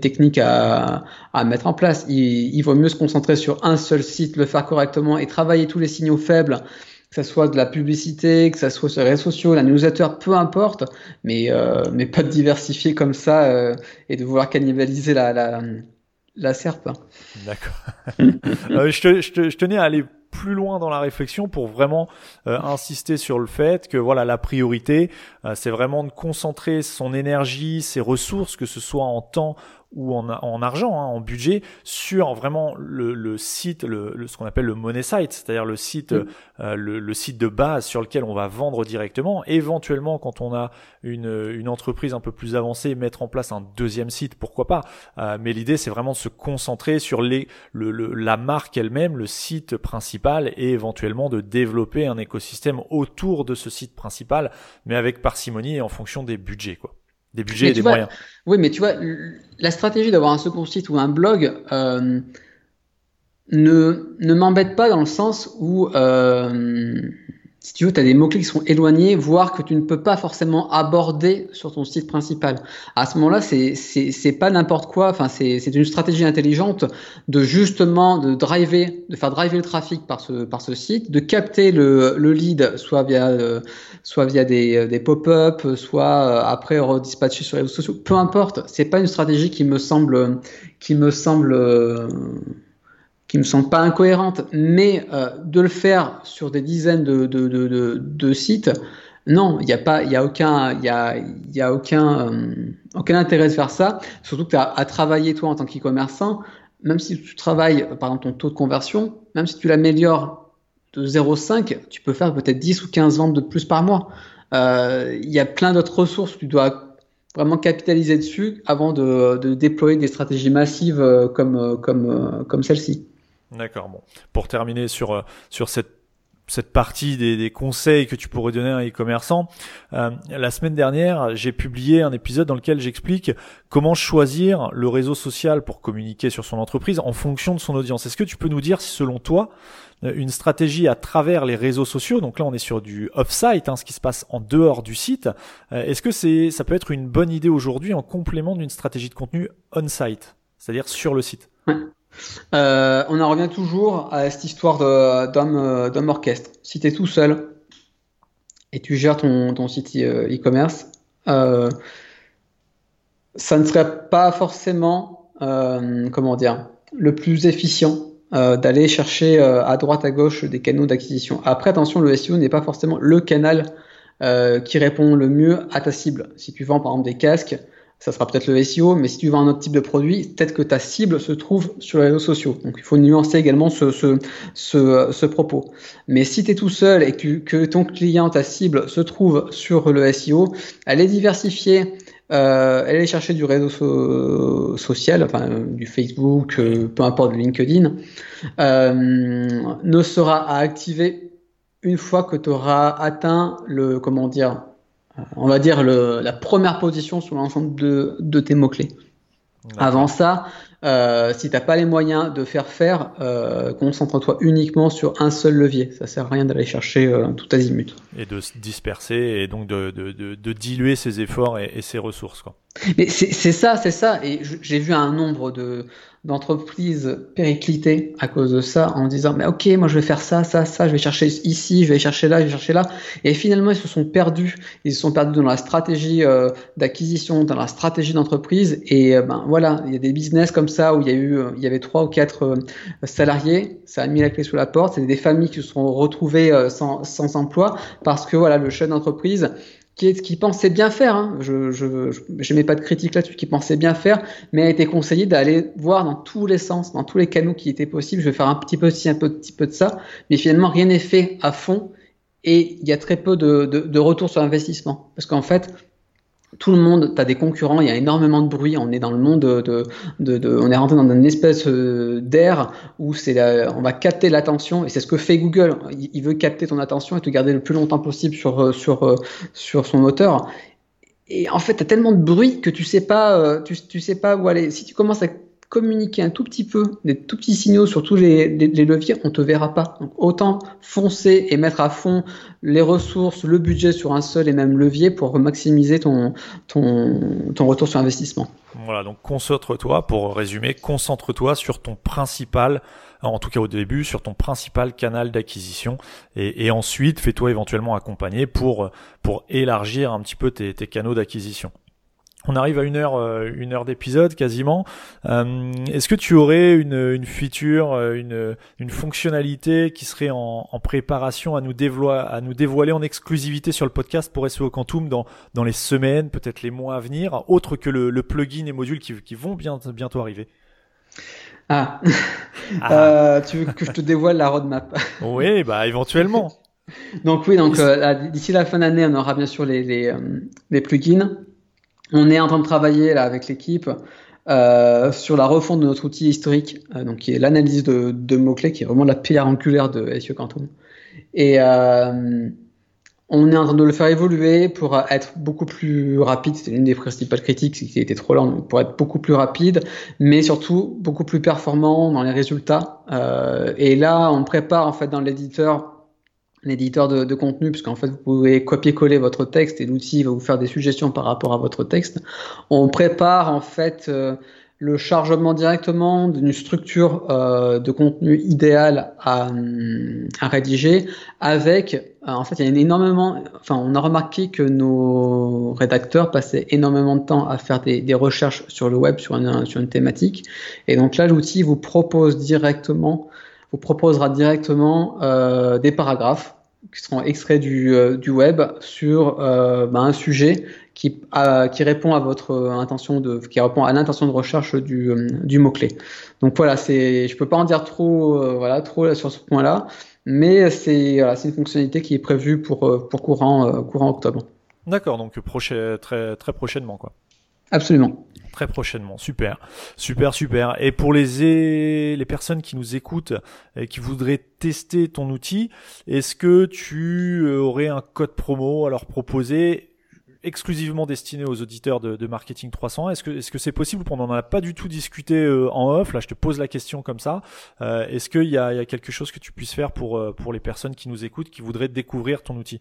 technique à, mettre en place. Il, vaut mieux se concentrer sur un seul site, le faire correctement et travailler tous les signaux faibles que ce soit de la publicité, que ce soit sur les réseaux sociaux, la newsletter, peu importe, mais, euh, pas de diversifier comme ça euh, et de vouloir cannibaliser la, la, serpe. D'accord. je, tenais à aller plus loin dans la réflexion pour vraiment euh, insister sur le fait que voilà la priorité euh, c'est vraiment de concentrer son énergie, ses ressources que ce soit en temps ou en, en argent, hein, en budget, sur vraiment le, le site, le, le, ce qu'on appelle le money site, c'est-à-dire le site, mm. euh, le, le, site de base sur lequel on va vendre directement. Éventuellement, quand on a une, une entreprise un peu plus avancée, mettre en place un deuxième site, pourquoi pas. Euh, mais l'idée, c'est vraiment de se concentrer sur les, le, la marque elle-même, le site principal, et éventuellement de développer un écosystème autour de ce site principal, mais avec parcimonie et en fonction des budgets, quoi. Des budgets et des moyens. Oui, mais tu vois, la stratégie d'avoir un second site ou un blog euh, ne, ne m'embête pas dans le sens où euh, si tu veux, tu as des mots-clés qui sont éloignés, voire que tu ne peux pas forcément aborder sur ton site principal. À ce moment-là, c'est pas n'importe quoi. Enfin, c'est une stratégie intelligente de justement de driver, de faire driver le trafic par ce par ce site, de capter le le lead soit via euh, soit via des des pop-up, soit euh, après redispatcher sur les réseaux sociaux. Peu importe. C'est pas une stratégie qui me semble qui me semble euh, qui me semble pas incohérente, mais euh, de le faire sur des dizaines de, de, de, de sites, non, il n'y a pas, y a aucun, y a, y a aucun, euh, aucun intérêt de faire ça. Surtout que tu as à travailler toi en tant qu'e-commerçant, même si tu travailles, par exemple ton taux de conversion, même si tu l'améliores de 0,5, tu peux faire peut-être 10 ou 15 ventes de plus par mois. Euh, il y a plein d'autres ressources que tu dois vraiment capitaliser dessus avant de, de déployer des stratégies massives euh, comme, comme, comme celle-ci. D'accord. Bon, pour terminer sur euh, sur cette cette partie des, des, conseils que tu pourrais donner à un e-commerçant. Euh, la semaine dernière, j'ai publié un épisode dans lequel j'explique comment choisir le réseau social pour communiquer sur son entreprise en fonction de son audience. Est-ce que tu peux nous dire si selon toi, euh, une stratégie à travers les réseaux sociaux, donc là on est sur du off-site, hein, ce qui se passe en dehors du site, est-ce que c'est ça peut être une bonne idée aujourd'hui en complément d'une stratégie de contenu on-site, c'est-à-dire sur le site? Euh, on en revient toujours à cette histoire d'homme orchestre. Si tu es tout seul et tu gères ton, site euh, e-commerce, euh, ça ne serait pas forcément, comment le plus efficient d'aller chercher à droite à gauche des canaux d'acquisition. Après, attention, le SEO n'est pas forcément le canal qui répond le mieux à ta cible. Si tu vends par exemple des casques, ça sera peut-être le SEO, mais si tu vends un autre type de produit, peut-être que ta cible se trouve sur les réseaux sociaux. Donc il faut nuancer également ce, ce, ce, ce propos. Mais si tu es tout seul et que, ton client, ta cible, se trouve sur le SEO, allez diversifier, euh, allez chercher du réseau social, enfin du Facebook, euh, peu importe, du LinkedIn, euh, ne sera à activer une fois que tu auras atteint le, comment dire, on va dire, le, la première position sur l'ensemble de, de, tes mots-clés. Avant ça, euh, si t'as pas les moyens de faire faire, euh, concentre-toi uniquement sur un seul levier. Ça sert à rien d'aller chercher euh, tout azimut. Et de se disperser et donc de, de, de, de diluer ses efforts et, et ses ressources. Quoi. Mais c'est ça, c'est ça. Et j'ai vu un nombre de d'entreprises péricliter à cause de ça en disant mais ok moi je vais faire ça ça ça je vais chercher ici je vais chercher là je vais chercher là. Et finalement ils se sont perdus. Ils se sont perdus dans la stratégie euh, d'acquisition dans la stratégie d'entreprise. Et euh, ben voilà il y a des business comme ça où il y a eu euh, il y avait trois ou quatre salariés. Ça a mis la clé sous la porte. C'est des familles qui se sont retrouvées sans, sans emploi parce que voilà le chef d'entreprise qui, qui pensait bien faire, hein. je je n'aimais pas de critique là-dessus, qui pensait bien faire, mais a été conseillé d'aller voir dans tous les sens, dans tous les canaux qui étaient possibles. Je vais faire un petit peu de ci, un petit peu de ça, mais finalement rien n'est fait à fond et il y a très peu de, de, de retour sur investissement. Parce qu'en fait, tout le monde, tu as des concurrents, il y a énormément de bruit, on est dans le monde de, de, de, on est rentré dans une espèce euh, d'air où c'est on va capter l'attention et c'est ce que fait Google. Il, veut capter ton attention et te garder le plus longtemps possible sur euh, sur euh, sur son moteur. Et en fait, tu as tellement de bruit que tu sais pas tu, tu sais pas où aller. Si tu commences à communiquer un tout petit peu, des tout petits signaux sur tous les, les, leviers, on te verra pas. Donc autant foncer et mettre à fond les ressources, le budget sur un seul et même levier pour maximiser ton, ton, ton retour sur investissement. Voilà, donc concentre-toi, pour résumer, concentre-toi sur ton principal, en tout cas au début, sur ton principal canal d'acquisition et, ensuite fais-toi éventuellement accompagner pour, pour élargir un petit peu tes canaux d'acquisition. On arrive à une heure, euh, une heure d'épisode quasiment. Euh, est-ce que tu aurais une, une feature, euh, une, une fonctionnalité qui serait en, en préparation à nous, dévoiler, à nous dévoiler en exclusivité sur le podcast pour SEO Quantum dans, dans les semaines, peut-être les mois à venir, autre que le, le plugin et modules qui, qui vont bien, bientôt arriver? Ah. ah. tu veux que je te dévoile la roadmap? Oui, bah éventuellement. donc oui, donc d'ici la fin d'année, on aura bien sûr les, les, les plugins. On est en train de travailler là avec l'équipe euh, sur la refonte de notre outil historique, euh, donc qui est l'analyse de, de mots-clés, qui est vraiment la pierre angulaire de SEO Quantum. Et euh, on est en train de le faire évoluer pour être beaucoup plus rapide. C'était l'une des principales critiques, c'est qu'il était trop lent, pour être beaucoup plus rapide, mais surtout beaucoup plus performant dans les résultats. Euh, et là, on prépare en fait dans l'éditeur l'éditeur de, de, contenu, puisqu'en fait vous pouvez copier-coller votre texte et l'outil va vous faire des suggestions par rapport à votre texte. On prépare en fait euh, le chargement directement d'une structure euh, de contenu idéal à, à rédiger avec euh, en fait il y a énormément enfin on a remarqué que nos rédacteurs passaient énormément de temps à faire des, des recherches sur le web sur une, sur une thématique et donc là l'outil vous propose directement vous proposera directement euh, des paragraphes qui seront extraits du, euh, du web sur euh, bah, un sujet qui, qui répond à votre intention de, qui répond à l'intention de recherche du, du mot clé. Donc voilà, c'est, je peux pas en dire trop, voilà, trop sur ce point-là, mais c'est, voilà, c'est une fonctionnalité qui est prévue pour, pour courant, courant octobre. D'accord, donc prochain, très, très prochainement, quoi. Absolument très prochainement. Super, super, super. Et pour les les personnes qui nous écoutent et qui voudraient tester ton outil, est-ce que tu euh, aurais un code promo à leur proposer exclusivement destiné aux auditeurs de, Marketing 300 Est-ce que est-ce que c'est possible On n'en a pas du tout discuté euh, en off. Là, je te pose la question comme ça. Euh, est-ce qu'il y a, y a quelque chose que tu puisses faire pour pour les personnes qui nous écoutent, qui voudraient découvrir ton outil?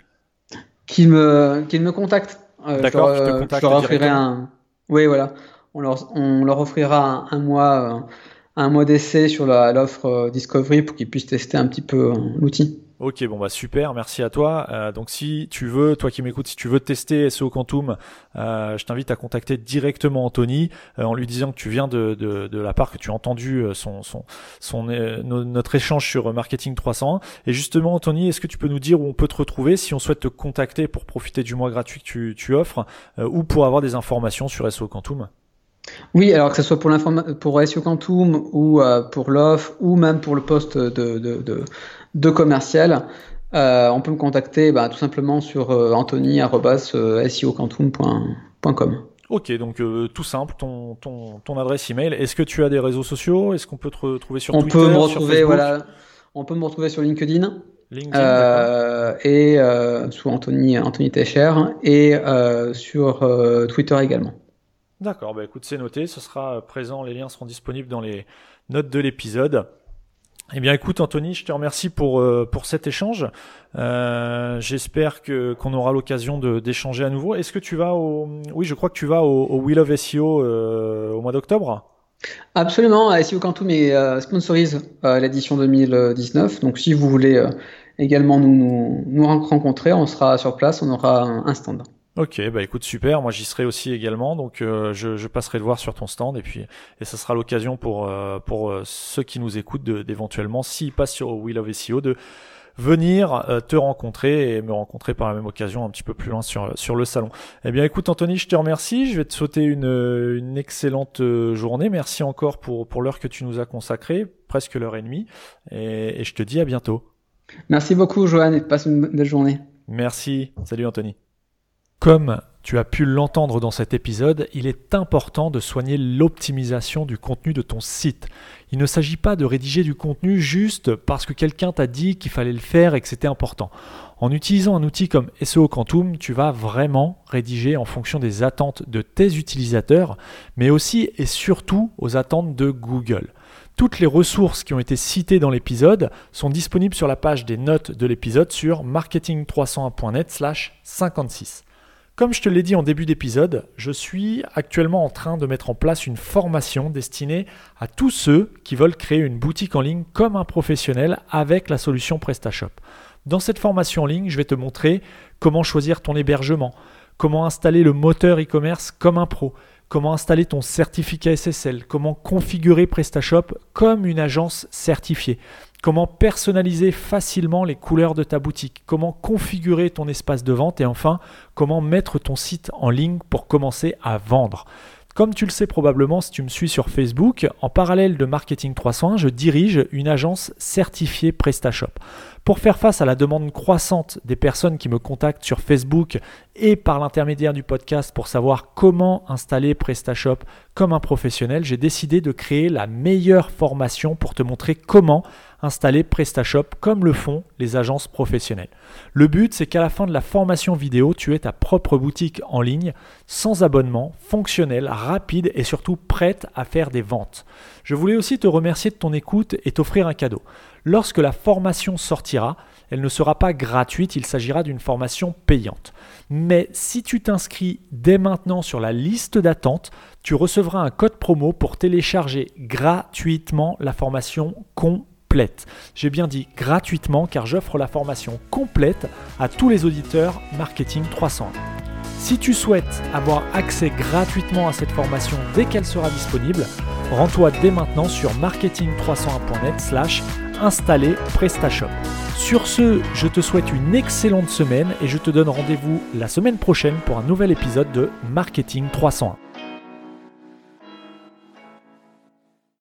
Qu'ils me qu'ils me contactent. D'accord, je, te contacte. Je leur un. Oui, voilà on leur, offrira un, mois, euh, un mois d'essai sur l'offre euh, Discovery pour qu'ils puissent tester un petit peu euh, l'outil. Ok, bon bah super, merci à toi. donc si tu veux, toi qui m'écoutes, si tu veux tester SEO Quantum, je t'invite à contacter directement Anthony en lui disant que tu viens de, la part que tu as entendu notre échange sur Marketing 300. Et justement, Anthony, est-ce que tu peux nous dire où on peut te retrouver si on souhaite te contacter pour profiter du mois gratuit que tu, tu offres ou pour avoir des informations sur SEO Quantum? Oui, alors que ce soit pour, pour SEO Quantum ou euh, pour l'offre ou même pour le poste de, de, de, commercial, euh, on peut me contacter bah, tout simplement sur euh, anthony.seoquantum.com. Ok, donc tout simple, ton, ton, ton adresse email. Est-ce que tu as des réseaux sociaux? Est-ce qu'on peut te retrouver sur on Twitter peut me retrouver, voilà, On peut me retrouver sur LinkedIn. LinkedIn et sous Anthony, Anthony Techer et sur Twitter également. D'accord, bah écoute, c'est noté, ce sera présent, les liens seront disponibles dans les notes de l'épisode. Eh bien, écoute, Anthony, je te remercie pour euh, pour cet échange. Euh, J'espère que qu'on aura l'occasion d'échanger à nouveau. Est-ce que tu vas au Oui, je crois que tu vas au, au Wheel of SEO euh, au mois d'octobre. Absolument, SEO Quantum est euh, sponsorise euh, l'édition 2019. Donc, si vous voulez également nous, nous, nous rencontrer, on sera sur place, on aura un stand. Ok, bah écoute super, moi j'y serai aussi également, donc euh, je, je, passerai le voir sur ton stand et puis et ça sera l'occasion pour euh, pour euh, ceux qui nous écoutent d'éventuellement s'ils passent sur Wheel of SEO de venir te rencontrer et me rencontrer par la même occasion un petit peu plus loin sur sur le salon. Eh bien écoute Anthony, je te remercie, je vais te souhaiter une une excellente journée, merci encore pour pour l'heure que tu nous as consacrée, presque l'heure et demie, et, et je te dis à bientôt. Merci beaucoup Johan et passe une belle journée. Merci, salut Anthony. Comme tu as pu l'entendre dans cet épisode, il est important de soigner l'optimisation du contenu de ton site. Il ne s'agit pas de rédiger du contenu juste parce que quelqu'un t'a dit qu'il fallait le faire et que c'était important. En utilisant un outil comme SEO Quantum, tu vas vraiment rédiger en fonction des attentes de tes utilisateurs, mais aussi et surtout aux attentes de Google. Toutes les ressources qui ont été citées dans l'épisode sont disponibles sur la page des notes de l'épisode sur marketing301.net/56. Comme je te l'ai dit en début d'épisode, je suis actuellement en train de mettre en place une formation destinée à tous ceux qui veulent créer une boutique en ligne comme un professionnel avec la solution PrestaShop. Dans cette formation en ligne, je vais te montrer comment choisir ton hébergement, comment installer le moteur e-commerce comme un pro, comment installer ton certificat SSL, comment configurer PrestaShop comme une agence certifiée, comment personnaliser facilement les couleurs de ta boutique, comment configurer ton espace de vente? Et enfin comment mettre ton site en ligne pour commencer à vendre? Comme tu le sais probablement si tu me suis sur Facebook, en parallèle de Marketing 301, je dirige une agence certifiée PrestaShop. Pour faire face à la demande croissante des personnes qui me contactent sur Facebook et par l'intermédiaire du podcast pour savoir comment installer PrestaShop comme un professionnel, j'ai décidé de créer la meilleure formation pour te montrer comment installer PrestaShop comme le font les agences professionnelles. Le but, c'est qu'à la fin de la formation vidéo, tu aies ta propre boutique en ligne, sans abonnement, fonctionnelle, rapide et surtout prête à faire des ventes. Je voulais aussi te remercier de ton écoute et t'offrir un cadeau. Lorsque la formation sortira, elle ne sera pas gratuite, il s'agira d'une formation payante. Mais si tu t'inscris dès maintenant sur la liste d'attente, tu recevras un code promo pour télécharger gratuitement la formation complète j'ai bien dit gratuitement car j'offre la formation complète à tous les auditeurs Marketing 300. Si tu souhaites avoir accès gratuitement à cette formation dès qu'elle sera disponible, rends-toi dès maintenant sur marketing301.net slash installer PrestaShop. Sur ce, je te souhaite une excellente semaine et je te donne rendez-vous la semaine prochaine pour un nouvel épisode de Marketing 301.